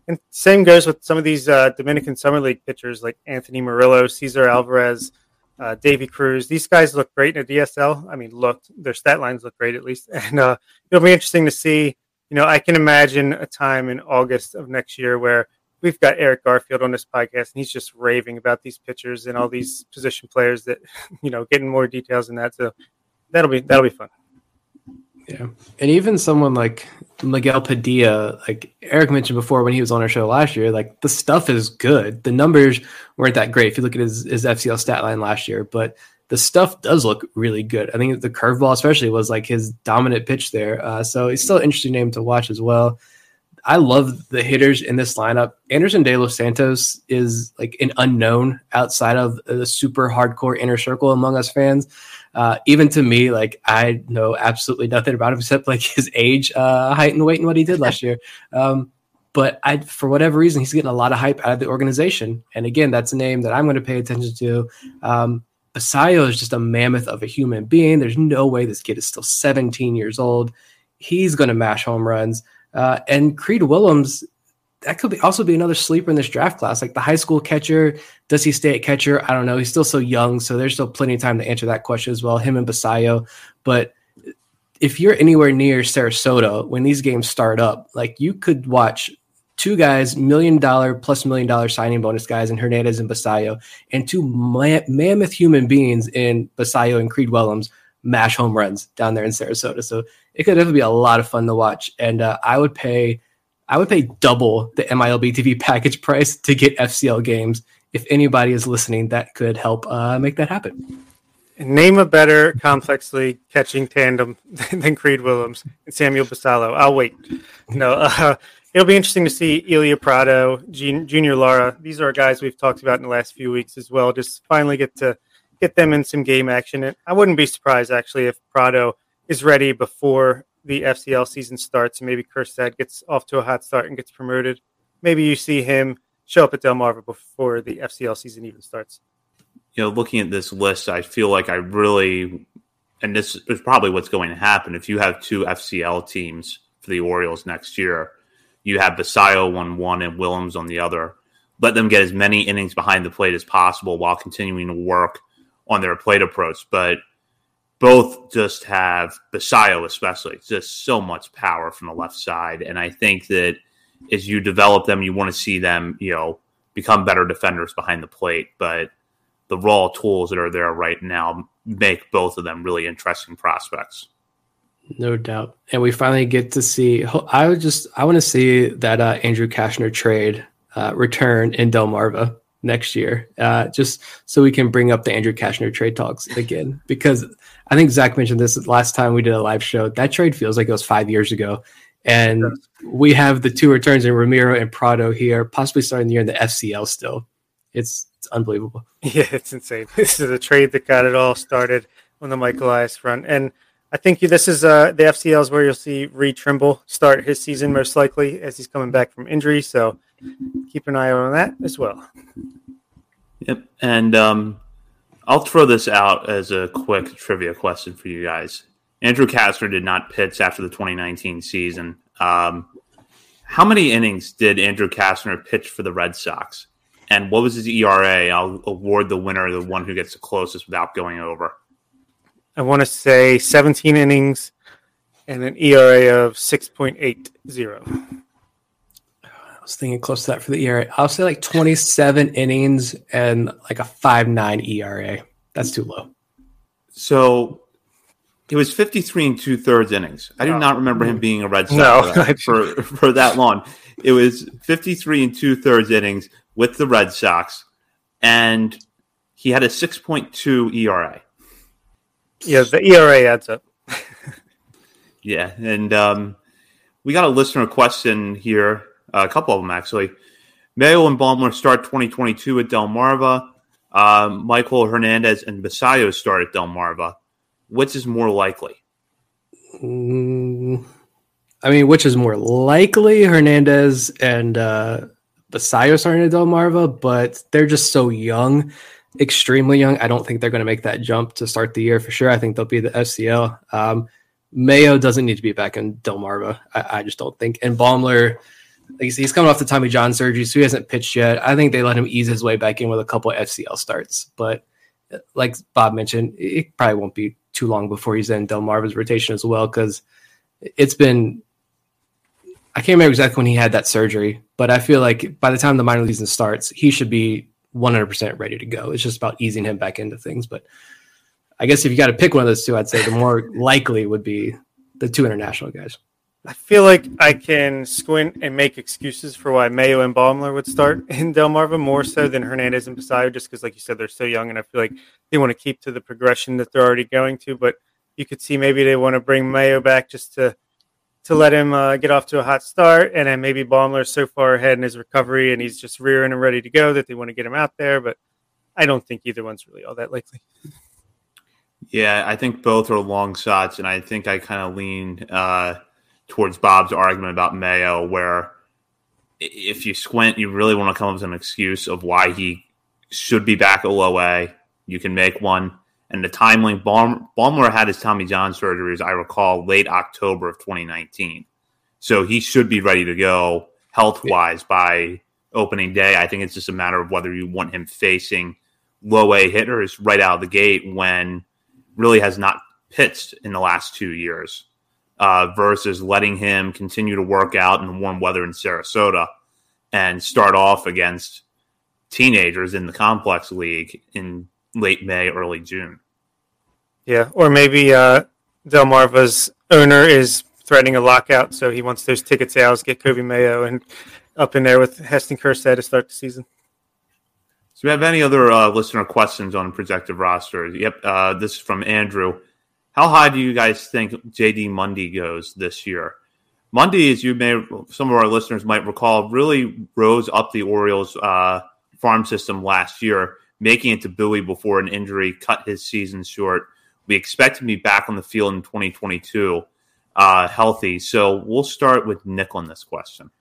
Speaker 3: and same goes with some of these uh, Dominican Summer League pitchers like Anthony Murillo, Cesar Alvarez, uh, Davy Cruz. These guys look great in a DSL. I mean, looked their stat lines look great at least, and uh, it'll be interesting to see. You know, I can imagine a time in August of next year where we've got Eric Garfield on this podcast, and he's just raving about these pitchers and all these position players that you know getting more details in that. So that'll be that'll be fun.
Speaker 4: Yeah, and even someone like Miguel Padilla, like Eric mentioned before when he was on our show last year, like the stuff is good. The numbers weren't that great if you look at his, his FCL stat line last year, but the stuff does look really good. I think the curveball, especially, was like his dominant pitch there. Uh, so it's still an interesting name to watch as well. I love the hitters in this lineup. Anderson De Los Santos is like an unknown outside of the super hardcore inner circle among us fans. Uh, even to me, like I know absolutely nothing about him except like his age, uh, height, and weight, and what he did last year. Um, but I, for whatever reason, he's getting a lot of hype out of the organization. And again, that's a name that I'm going to pay attention to. Um, Basallo is just a mammoth of a human being. There's no way this kid is still 17 years old. He's going to mash home runs. Uh, and Creed Willems, that could be also be another sleeper in this draft class. Like the high school catcher, does he stay at catcher? I don't know. He's still so young, so there's still plenty of time to answer that question as well. Him and Basallo, but if you're anywhere near Sarasota when these games start up, like you could watch two guys, million dollar plus million dollar signing bonus guys in Hernandez and Basallo, and two ma- mammoth human beings in Basallo and Creed Willems mash home runs down there in Sarasota. So it could definitely be a lot of fun to watch. And uh, I would pay I would pay double the MILB TV package price to get FCL games. If anybody is listening, that could help uh, make that happen.
Speaker 3: Name a better complex league catching tandem than Creed Willems and Samuel Basallo. I'll wait. No, uh, it'll be interesting to see Elio Prado, Junior Lara. These are guys we've talked about in the last few weeks as well. Just finally get to get them in some game action. And I wouldn't be surprised actually if Prado is ready before the FCL season starts, and maybe Kjerstad gets off to a hot start and gets promoted. Maybe you see him show up at Delmarva before the FCL season even starts.
Speaker 2: You know, looking at this list, I feel like I really, and this is probably what's going to happen. If you have two FCL teams for the Orioles next year, you have Basallo on one and Willems on the other. Let them get as many innings behind the plate as possible while continuing to work on their plate approach. But both just have Basallo, especially just so much power from the left side. And I think that as you develop them, you want to see them, you know, become better defenders behind the plate. But the raw tools that are there right now make both of them really interesting prospects.
Speaker 4: No doubt. And we finally get to see, I would just, I want to see that uh, Andrew Cashner trade uh, return in Delmarva next year, uh, just so we can bring up the Andrew Cashner trade talks again. Because I think Zach mentioned this last time we did a live show. That trade feels like it was five years ago. And we have the two returns in Romero and Prado here, possibly starting the year in the FCL still. It's, it's unbelievable.
Speaker 3: Yeah, it's insane. This is a trade that got it all started on the Michael Elias front. And I think this is uh, the FCLs where you'll see Reed Trimble start his season most likely as he's coming back from injury. So keep an eye on that as well.
Speaker 2: Yep. And um, I'll throw this out as a quick trivia question for you guys. Andrew Cashner did not pitch after the 2019 season. Um, how many innings did Andrew Cashner pitch for the Red Sox? And what was his ERA? I'll award the winner the one who gets the closest without going over.
Speaker 3: I want to say 17 innings and an ERA of 6.80
Speaker 4: was thinking close to that for the ERA. I'll say like 27 innings and like a five nine ERA. That's too low.
Speaker 2: So It was 53 and two thirds innings. I do
Speaker 3: Oh.
Speaker 2: not remember him being a Red Sox
Speaker 3: No,
Speaker 2: for, that, for, for that long. It was 53 and two thirds innings with the Red Sox, and he had a 6.2 ERA.
Speaker 3: Yeah, the ERA adds up.
Speaker 2: Yeah, and um, we got a listener question here, a couple of them actually. Mayo and Baumler start 2022 at Delmarva. Um, Maikol Hernandez and Basallo start at Delmarva. Which is more likely?
Speaker 4: Mm, I mean, which is more likely, Hernandez and uh, Basallo starting at Delmarva, but they're just so young, extremely young. I don't think they're going to make that jump to start the year for sure. I think they'll be the FCL. Um, Mayo doesn't need to be back in Delmarva. I, I just don't think. And Baumler, see, he's coming off the Tommy John surgery, so he hasn't pitched yet. I think they let him ease his way back in with a couple of FCL starts. But uh, like Bob mentioned, it probably won't be too long before he's in Delmarva's rotation as well because it's been. I can't remember exactly when he had that surgery, but I feel like by the time the minor season starts, he should be 100% ready to go. It's just about easing him back into things. But I guess if you got to pick one of those two, I'd say the more likely would be the two international guys.
Speaker 3: I feel like I can squint and make excuses for why Mayo and Baumler would start in Delmarva more so than Hernandez and Basallo, just because, like you said, they're so young, and I feel like they want to keep to the progression that they're already going to. But you could see maybe they want to bring Mayo back just to to let him uh, get off to a hot start, and then maybe Baumler's so far ahead in his recovery, and he's just rearing and ready to go that they want to get him out there. But I don't think either one's really all that likely.
Speaker 2: Yeah, I think both are long shots, and I think I kind of lean uh, towards Bob's argument about Mayo, where if you squint, you really want to come up with an excuse of why he should be back at low A. You can make one. And the timing, Baum, Baumler had his Tommy John surgery, as I recall, late October of 2019. So he should be ready to go health wise by opening day. I think it's just a matter of whether you want him facing low A hitters right out of the gate when really has not pitched in the last two years uh, versus letting him continue to work out in warm weather in Sarasota and start off against teenagers in the complex league in late May, early June.
Speaker 3: Yeah, or maybe uh, Delmarva's owner is threatening a lockout, so he wants those ticket sales, get Coby Mayo and up in there with Heston Kjerstad to start the season.
Speaker 2: So, we have any other uh, listener questions on projected rosters? Yep, uh, this is from Andrew. How high do you guys think JD Mundy goes this year? Mundy, as you may, some of our listeners might recall, really rose up the Orioles uh, farm system last year, making it to Bowie before an injury cut his season short. We expect him to be back on the field in 2022, uh, healthy. So we'll start with Nick on this question.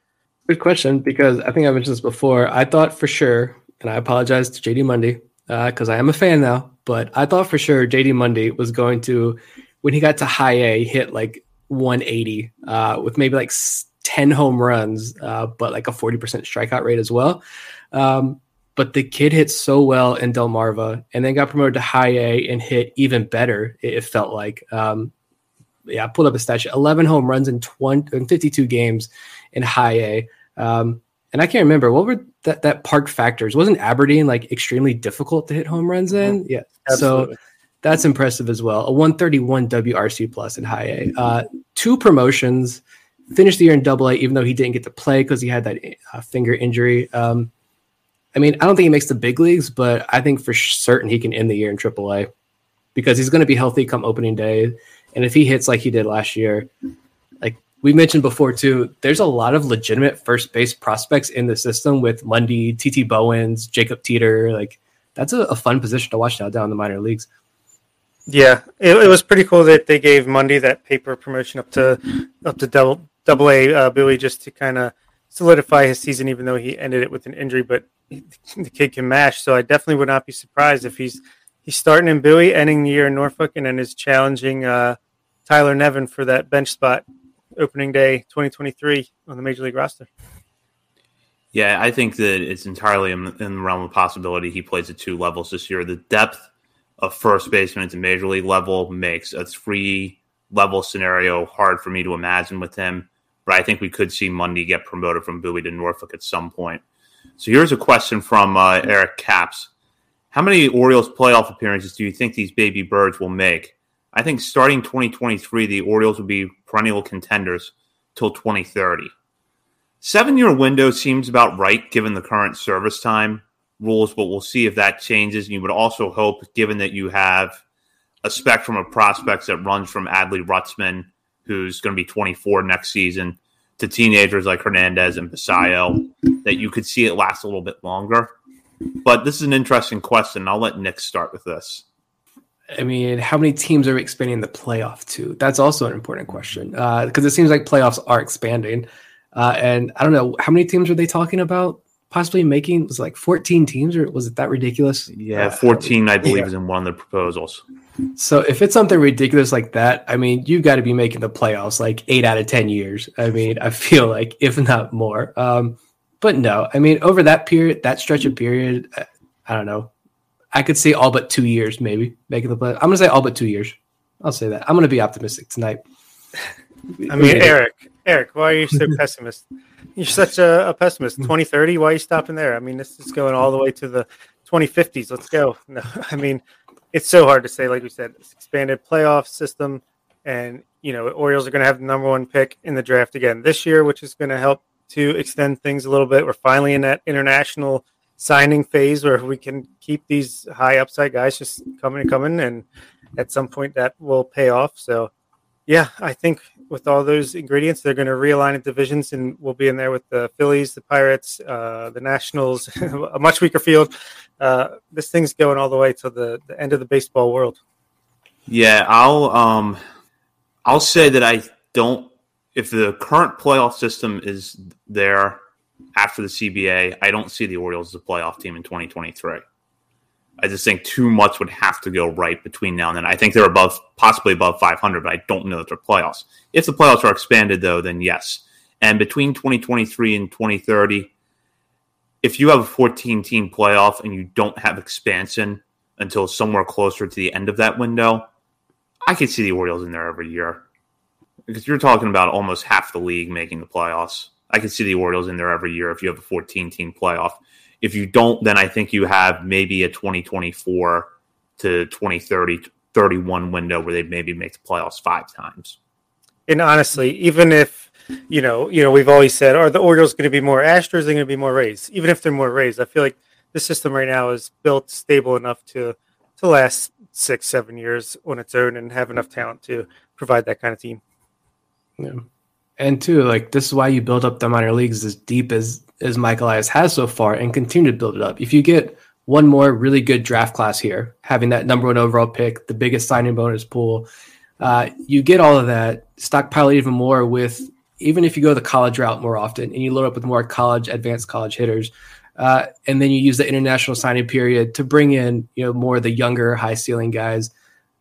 Speaker 4: Good question because I think I mentioned this before. I thought for sure, and I apologize to JD Mundy because I am a fan now, but I thought for sure JD Mundy was going to, when he got to high A, hit like 180 uh, with maybe like 10 home runs, uh, but like a 40% strikeout rate as well. Um, but the kid hit so well in Delmarva and then got promoted to high A and hit even better, it, it felt like. Um, yeah, I pulled up a stat sheet 11 home runs in, 20, in 52 games in high A. Um, and I can't remember what were that, that park factors. Wasn't Aberdeen like extremely difficult to hit home runs in? Yeah.
Speaker 3: Absolutely.
Speaker 4: So that's impressive as well. A 131 WRC plus in high A. Uh, two promotions, finished the year in double A, even though he didn't get to play because he had that uh, finger injury. Um, I mean, I don't think he makes the big leagues, but I think for certain he can end the year in triple A because he's going to be healthy come opening day. And if he hits like he did last year, we mentioned before too, there's a lot of legitimate first base prospects in the system with Mundy, TT Bowens, Jacob Teter. Like that's a, a fun position to watch now down in the minor leagues.
Speaker 3: Yeah, it, it was pretty cool that they gave Mundy that paper promotion up to up to double double A uh, just to kind of solidify his season, even though he ended it with an injury. But the kid can mash, so I definitely would not be surprised if he's he's starting in Bowie, ending the year in Norfolk, and then is challenging uh, Tyler Nevin for that bench spot opening day 2023 on the major league roster.
Speaker 2: Yeah, I think that it's entirely in, in the realm of possibility he plays at two levels this year. The depth of first baseman at the major league level makes a three level scenario hard for me to imagine with him. But I think we could see Mundy get promoted from Bowie to Norfolk at some point. So here's a question from uh, Eric Caps. How many Orioles playoff appearances do you think these baby birds will make? I think starting 2023, the Orioles will be perennial contenders till 2030. Seven year window seems about right given the current service time rules, but we'll see if that changes. And you would also hope, given that you have a spectrum of prospects that runs from Adley Rutschman, who's going to be 24 next season, to teenagers like Hernandez and Basallo, that you could see it last a little bit longer. But this is an interesting question. I'll let Nick start with this.
Speaker 4: I mean, how many teams are expanding the playoff to? That's also an important question because uh, it seems like playoffs are expanding. Uh, and I don't know how many teams are they talking about possibly making was like 14 teams or was it that ridiculous?
Speaker 2: Yeah, uh, 14 I believe yeah. is in one of the proposals.
Speaker 4: So if it's something ridiculous like that, I mean, you've got to be making the playoffs like 8 out of 10 years. I mean, I feel like if not more. Um, but no, I mean, over that period, that stretch of period, I, I don't know. I could say all but 2 years maybe making the play. I'm going to say all but 2 years. I'll say that. I'm going to be optimistic tonight.
Speaker 3: I mean, Eric, Eric, why are you so pessimist? You're such a, a, pessimist. 2030, why are you stopping there? I mean, this is going all the way to the 2050s. Let's go. No, I mean, it's so hard to say. Like we said, it's expanded playoff system, and you know, Orioles are going to have the number one pick in the draft again this year, which is going to help to extend things a little bit. We're finally in that international signing phase where we can keep these high upside guys just coming and coming, and at some point that will pay off. So yeah, I think with all those ingredients, they're going to realign the divisions, and we'll be in there with the Phillies, the Pirates, uh, the Nationals, a much weaker field. Uh, this thing's going all the way to the, the end of the baseball world.
Speaker 2: Yeah, I'll um, I'll say that I don't. If the current playoff system is there after the CBA, I don't see the Orioles as a playoff team in 2023. I just think too much would have to go right between now and then. I think they're above, possibly above 500, but I don't know that they're playoffs. If the playoffs are expanded, though, then yes. And between 2023 and 2030, if you have a 14 team playoff and you don't have expansion until somewhere closer to the end of that window, I could see the Orioles in there every year. Because you're talking about almost half the league making the playoffs. I can see the Orioles in there every year if you have a 14 team playoff. If you don't, then I think you have maybe a 2024 to 2030, 31 window where they maybe make the playoffs five times.
Speaker 3: And honestly, even if you know, you know, we've always said, are the Orioles going to be more Astros? Are going to be more Rays? Even if they're more Rays, I feel like the system right now is built stable enough to to last six, seven years on its own and have enough talent to provide that kind of team.
Speaker 4: Yeah. And two, like this is why you build up the minor leagues as deep as as Michael Elias has so far and continue to build it up. If you get one more really good draft class here, having that number one overall pick, the biggest signing bonus pool, uh, you get all of that, stockpile even more with even if you go the college route more often and you load up with more college, advanced college hitters, uh, and then you use the international signing period to bring in you know more of the younger, high ceiling guys.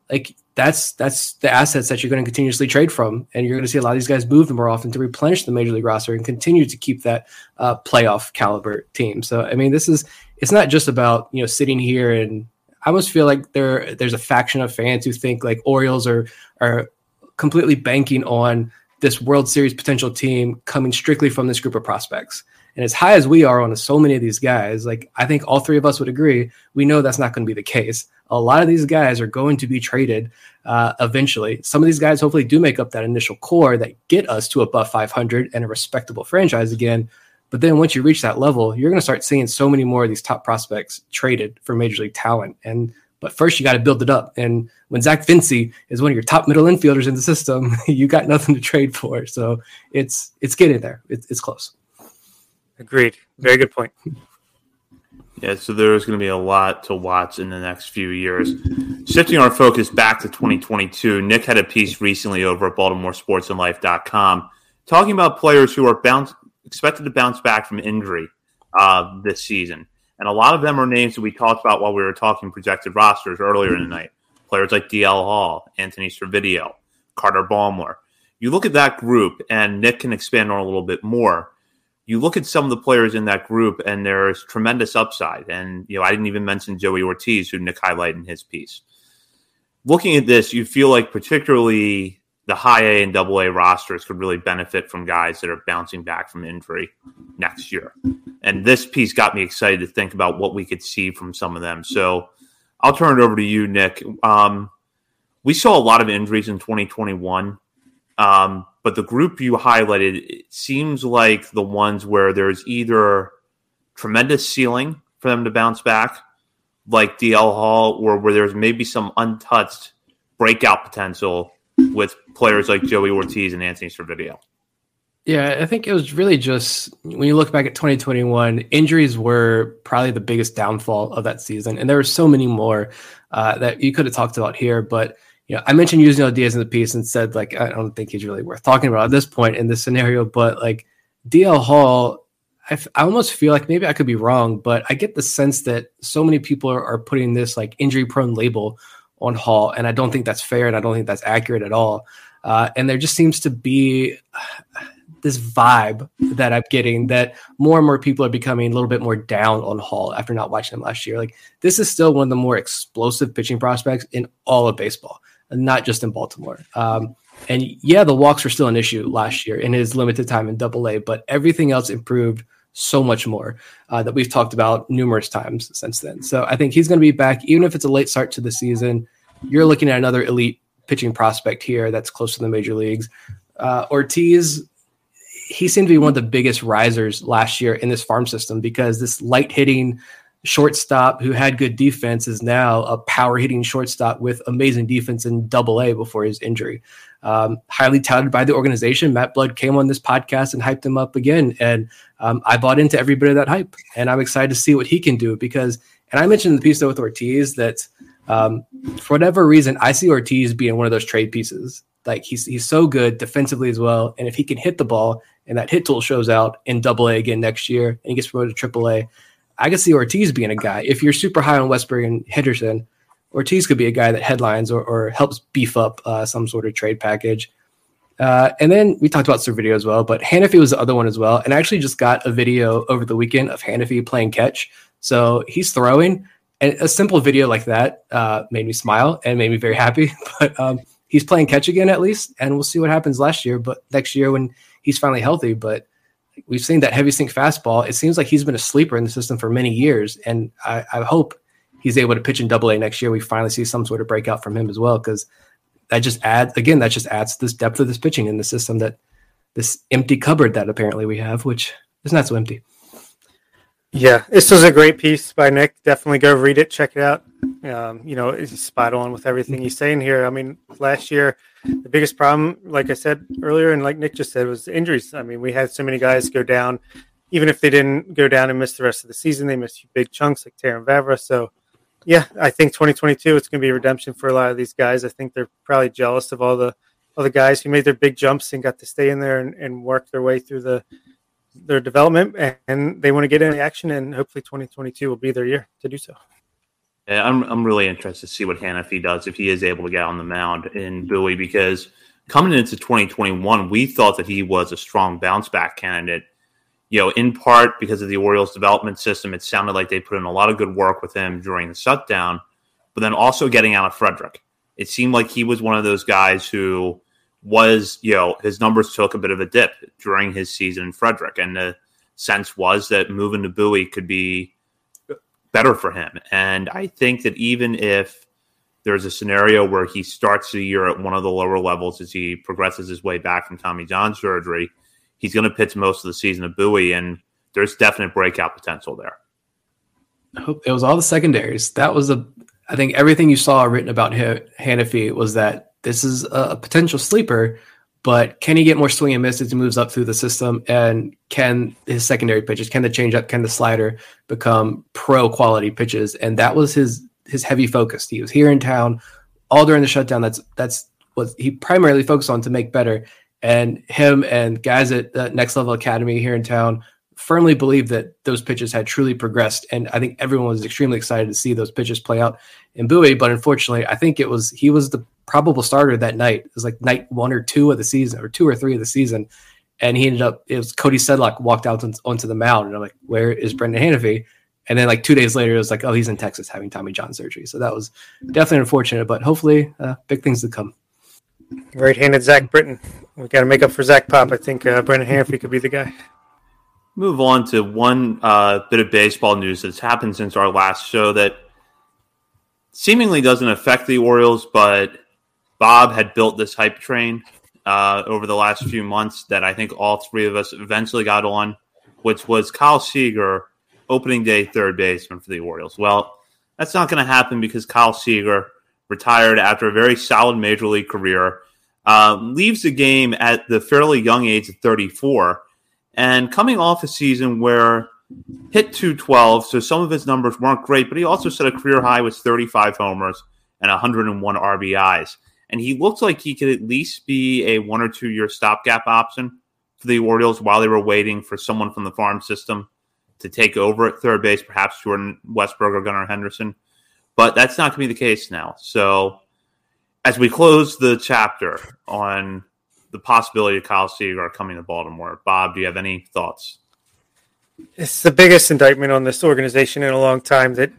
Speaker 4: Like that's that's the assets that you're going to continuously trade from, and you're going to see a lot of these guys move more often to replenish the major league roster and continue to keep that uh, playoff caliber team. So I mean, this is it's not just about you know sitting here and I almost feel like there there's a faction of fans who think like Orioles are are completely banking on this World Series potential team coming strictly from this group of prospects. And as high as we are on so many of these guys, like I think all three of us would agree, we know that's not going to be the case a lot of these guys are going to be traded uh, eventually. Some of these guys hopefully do make up that initial core that get us to above 500 and a respectable franchise again. But then once you reach that level, you're going to start seeing so many more of these top prospects traded for major league talent. And but first you got to build it up. And when Zach Vincej is one of your top middle infielders in the system, you got nothing to trade for. So it's it's getting there. It's close.
Speaker 3: Agreed. Very good point.
Speaker 2: Yeah, so there's going to be a lot to watch in the next few years. Shifting our focus back to 2022, Nick had a piece recently over at BaltimoreSportsAndLife.com talking about players who are bounce, expected to bounce back from injury uh, this season. And a lot of them are names that we talked about while we were talking projected rosters earlier in the night. Players like DL Hall, Anthony Servideo, Carter Baumler. You look at that group, and Nick can expand on a little bit more you look at some of the players in that group and there's tremendous upside. And, you know, I didn't even mention Joey Ortiz, who Nick highlighted in his piece. Looking at this, you feel like particularly the high A and double A rosters could really benefit from guys that are bouncing back from injury next year. And this piece got me excited to think about what we could see from some of them. So I'll turn it over to you, Nick. Um, we saw a lot of injuries in 2021. Um, but the group you highlighted it seems like the ones where there's either tremendous ceiling for them to bounce back, like DL Hall, or where there's maybe some untouched breakout potential with players like Joey Ortiz and Anthony Servideo.
Speaker 4: Yeah, I think it was really just when you look back at 2021, injuries were probably the biggest downfall of that season, and there were so many more uh, that you could have talked about here. But you know, I mentioned Yusniel Diaz in the piece and said like I don't think he's really worth talking about at this point in this scenario. But like DL Hall, I, f- I almost feel like maybe I could be wrong, but I get the sense that so many people are, are putting this like injury prone label on Hall, and I don't think that's fair, and I don't think that's accurate at all. Uh, and there just seems to be this vibe that I'm getting that more and more people are becoming a little bit more down on Hall after not watching him last year. Like this is still one of the more explosive pitching prospects in all of baseball, not just in Baltimore. Um, and yeah, the walks were still an issue last year in his limited time in Double A, but everything else improved so much more uh, that we've talked about numerous times since then. So I think he's going to be back, even if it's a late start to the season. You're looking at another elite pitching prospect here that's close to the major leagues. Uh, Ortiz, he seemed to be one of the biggest risers last year in this farm system because this light hitting shortstop who had good defense is now a power hitting shortstop with amazing defense in double A before his injury. Um, highly touted by the organization. Matt Blood came on this podcast and hyped him up again. And um, I bought into every bit of that hype. And I'm excited to see what he can do because, and I mentioned in the piece though with Ortiz that um, for whatever reason, I see Ortiz being one of those trade pieces. Like he's he's so good defensively as well, and if he can hit the ball and that hit tool shows out in Double A again next year, and he gets promoted to Triple A, I can see Ortiz being a guy. If you're super high on Westburg and Henderson, Ortiz could be a guy that headlines or, or helps beef up uh, some sort of trade package. Uh, and then we talked about Servideo as well, but Hanifee was the other one as well. And I actually just got a video over the weekend of Hanifee playing catch. So he's throwing, and a simple video like that uh, made me smile and made me very happy. But um, he's playing catch again at least, and we'll see what happens last year. But next year when he's finally healthy, but we've seen that heavy sink fastball. It seems like he's been a sleeper in the system for many years, and I, I hope he's able to pitch in Double A next year. We finally see some sort of breakout from him as well, because that just adds again that just adds this depth of this pitching in the system that this empty cupboard that apparently we have, which is not so empty.
Speaker 3: Yeah, this was a great piece by Nick. Definitely go read it, check it out. Um, you know, it's spot on with everything he's saying here. I mean, last year, the biggest problem, like I said earlier, and like Nick just said, was injuries. I mean, we had so many guys go down, even if they didn't go down and miss the rest of the season, they missed big chunks like Terrin Vavra. So, yeah, I think 2022 it's going to be redemption for a lot of these guys. I think they're probably jealous of all the all the guys who made their big jumps and got to stay in there and, and work their way through the their development and they want to get in action and hopefully 2022 will be their year to do so.
Speaker 2: I'm I'm really interested to see what Hanifee does if he is able to get on the mound in Bowie because coming into 2021, we thought that he was a strong bounce back candidate. You know, in part because of the Orioles development system, it sounded like they put in a lot of good work with him during the shutdown, but then also getting out of Frederick. It seemed like he was one of those guys who was, you know, his numbers took a bit of a dip during his season in Frederick. And the sense was that moving to Bowie could be better for him. And I think that even if there's a scenario where he starts the year at one of the lower levels as he progresses his way back from Tommy John surgery, he's going to pitch most of the season at Bowie. And there's definite breakout potential there.
Speaker 4: It was all the secondaries. That was a, I think everything you saw written about Hanifee was that this is a potential sleeper, but can he get more swing and miss as he moves up through the system? And can his secondary pitches, can the changeup, can the slider become pro quality pitches? And that was his his heavy focus. He was here in town all during the shutdown. That's that's what he primarily focused on to make better. And him and guys at the Next Level Academy here in town firmly believe that those pitches had truly progressed. And I think everyone was extremely excited to see those pitches play out in Bowie. But unfortunately, I think it was he was the probable starter that night. It was like night one or two of the season, or two or three of the season. And he ended up, it was Cody Sedlock walked out on, onto the mound. And I'm like, where is Brendan Hanifee? And then like two days later, it was like, oh, he's in Texas having Tommy John surgery. So that was definitely unfortunate, but hopefully uh, big things to come.
Speaker 3: Right-handed Zach Britton. We got to make up for Zach Pop. I think uh, Brendan Hanifee could be the guy.
Speaker 2: Move on to one uh, bit of baseball news that's happened since our last show that seemingly doesn't affect the Orioles, but Bob had built this hype train uh, over the last few months that I think all three of us eventually got on, which was Kyle Seager, opening day third baseman for the Orioles. Well, that's not going to happen because Kyle Seager retired after a very solid major league career, uh, leaves the game at the fairly young age of 34, and coming off a season where hit 212, so some of his numbers weren't great, but he also set a career high with 35 homers and 101 RBIs. And he looked like he could at least be a one or two year stopgap option for the Orioles while they were waiting for someone from the farm system to take over at third base, perhaps Jordan Westburg or Gunnar Henderson. But that's not going to be the case now. So as we close the chapter on the possibility of Kyle Seager coming to Baltimore, Bob, do you have any thoughts?
Speaker 3: It's the biggest indictment on this organization in a long time that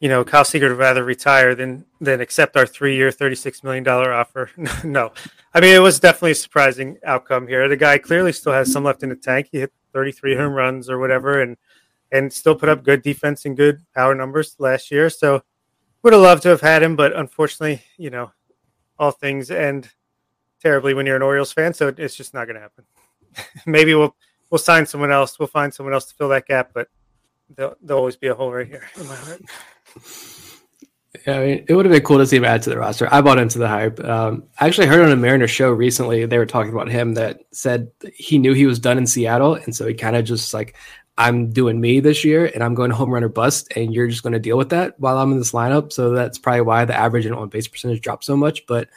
Speaker 3: you know, Kyle Seager would rather retire than than accept our three year, thirty six million dollar offer. no, I mean it was definitely a surprising outcome here. The guy clearly still has some left in the tank. He hit thirty three home runs or whatever, and and still put up good defense and good power numbers last year. So would have loved to have had him, but unfortunately, you know, all things end terribly when you're an Orioles fan. So it's just not going to happen. Maybe we'll we'll sign someone else. We'll find someone else to fill that gap, but there'll, there'll always be a hole right here in my heart.
Speaker 4: Yeah, I mean, it would have been cool to see him add to the roster. I bought into the hype. Um, I actually heard on a Mariner show recently they were talking about him that said he knew he was done in Seattle, and so he kind of just like, I'm doing me this year, and I'm going home run or bust, and you're just going to deal with that while I'm in this lineup. So that's probably why the average and on base percentage dropped so much. But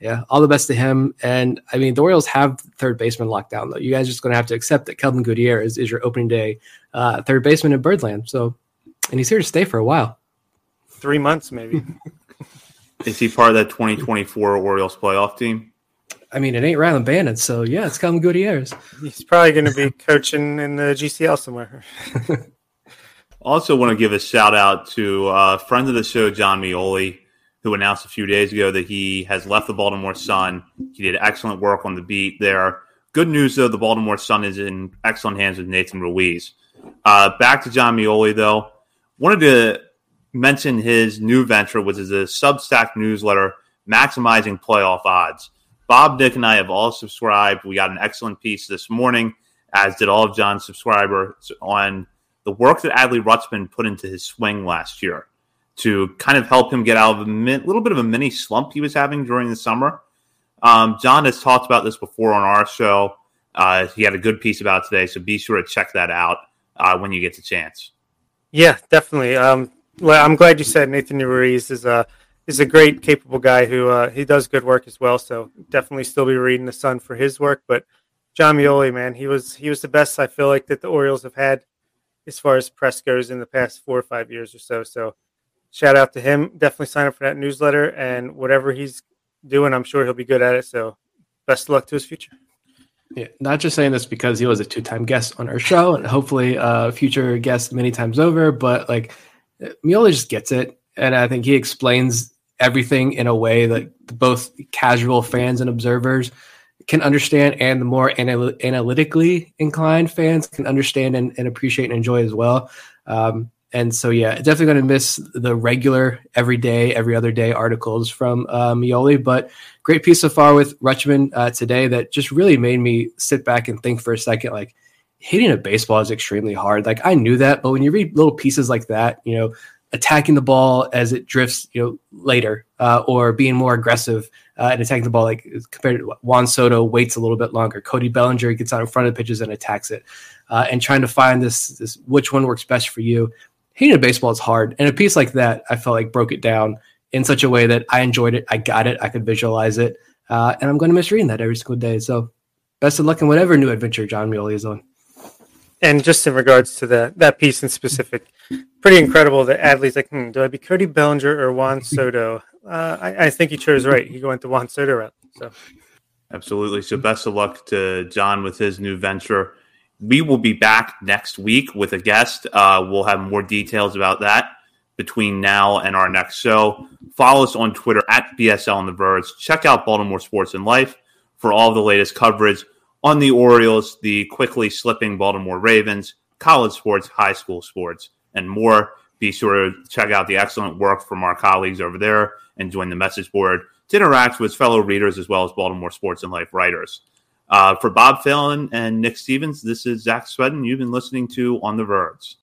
Speaker 4: yeah, all the best to him. And I mean, the Orioles have third baseman locked down though. You guys are just going to have to accept that Kelvin Gutierrez is, is your opening day uh, third baseman in Birdland. So, and he's here to stay for a while
Speaker 3: three months, maybe.
Speaker 2: Is he part of that 2024 Orioles playoff team?
Speaker 4: I mean, it ain't Rylan Bannon, so yeah, it's Kelvin Gutierrez.
Speaker 3: He's probably going to be coaching in the GCL somewhere.
Speaker 2: also, want to give a shout out to uh, friend of the show, John Meoli, who announced a few days ago that he has left the Baltimore Sun. He did excellent work on the beat there. Good news, though, the Baltimore Sun is in excellent hands with Nathan Ruiz. Uh, back to John Meoli, though. Wanted to mention his new venture, which is a Substack newsletter maximizing playoff odds. Bob, Nick, and I have all subscribed. We got an excellent piece this morning, as did all of John's subscribers, on the work that Adley Rutschman put into his swing last year to kind of help him get out of a min- little bit of a mini slump he was having during the summer. Um, John has talked about this before on our show. Uh, he had a good piece about today, so be sure to check that out uh, when you get the chance.
Speaker 3: Yeah, definitely. Um, I'm glad you said Nathan Ruiz is a is a great, capable guy who uh, he does good work as well. So definitely still be reading the Sun for his work. But John Meoli, man, he was he was the best I feel like that the Orioles have had as far as press goes in the past four or five years or so. So shout out to him. Definitely sign up for that newsletter and whatever he's doing, I'm sure he'll be good at it. So best of luck to his future.
Speaker 4: Yeah, not just saying this because he was a two-time guest on our show and hopefully a future guest many times over, but like Meoli just gets it, and I think he explains everything in a way that both casual fans and observers can understand, and the more anal- analytically inclined fans can understand and, and appreciate and enjoy as well. Um, and so, yeah, definitely going to miss the regular, every day, every other day articles from uh, Meoli. But great piece so far with Rutschman uh, today that just really made me sit back and think for a second, like hitting a baseball is extremely hard. Like I knew that, but when you read little pieces like that, you know, attacking the ball as it drifts, you know, later, uh, or being more aggressive uh, and attacking the ball, like compared to Juan Soto waits a little bit longer. Cody Bellinger gets out in front of the pitches and attacks it, uh, and trying to find this this which one works best for you. Hitting a baseball is hard, and a piece like that, I felt like broke it down in such a way that I enjoyed it. I got it. I could visualize it, uh, and I'm going to miss reading that every single day. So, best of luck in whatever new adventure John Meoli is on
Speaker 3: and just in regards to the that piece in specific, pretty incredible that Adley's like, hmm, do I be Cody Bellinger or Juan Soto? Uh, I, I, think he chose right. He went the Juan Soto route. So,
Speaker 2: absolutely. So, best of luck to John with his new venture. We will be back next week with a guest. Uh, we'll have more details about that between now and our next show. Follow us on Twitter at BSL on the Birds. Check out Baltimore Sports and Life for all the latest coverage on the Orioles, the quickly slipping Baltimore Ravens, college sports, high school sports, and more. Be sure to check out the excellent work from our colleagues over there and join the message board to interact with fellow readers as well as Baltimore sports and life writers. Uh, for Bob Phelan and Nick Stevens, this is Zach Sweden. You've been listening to On the Verge.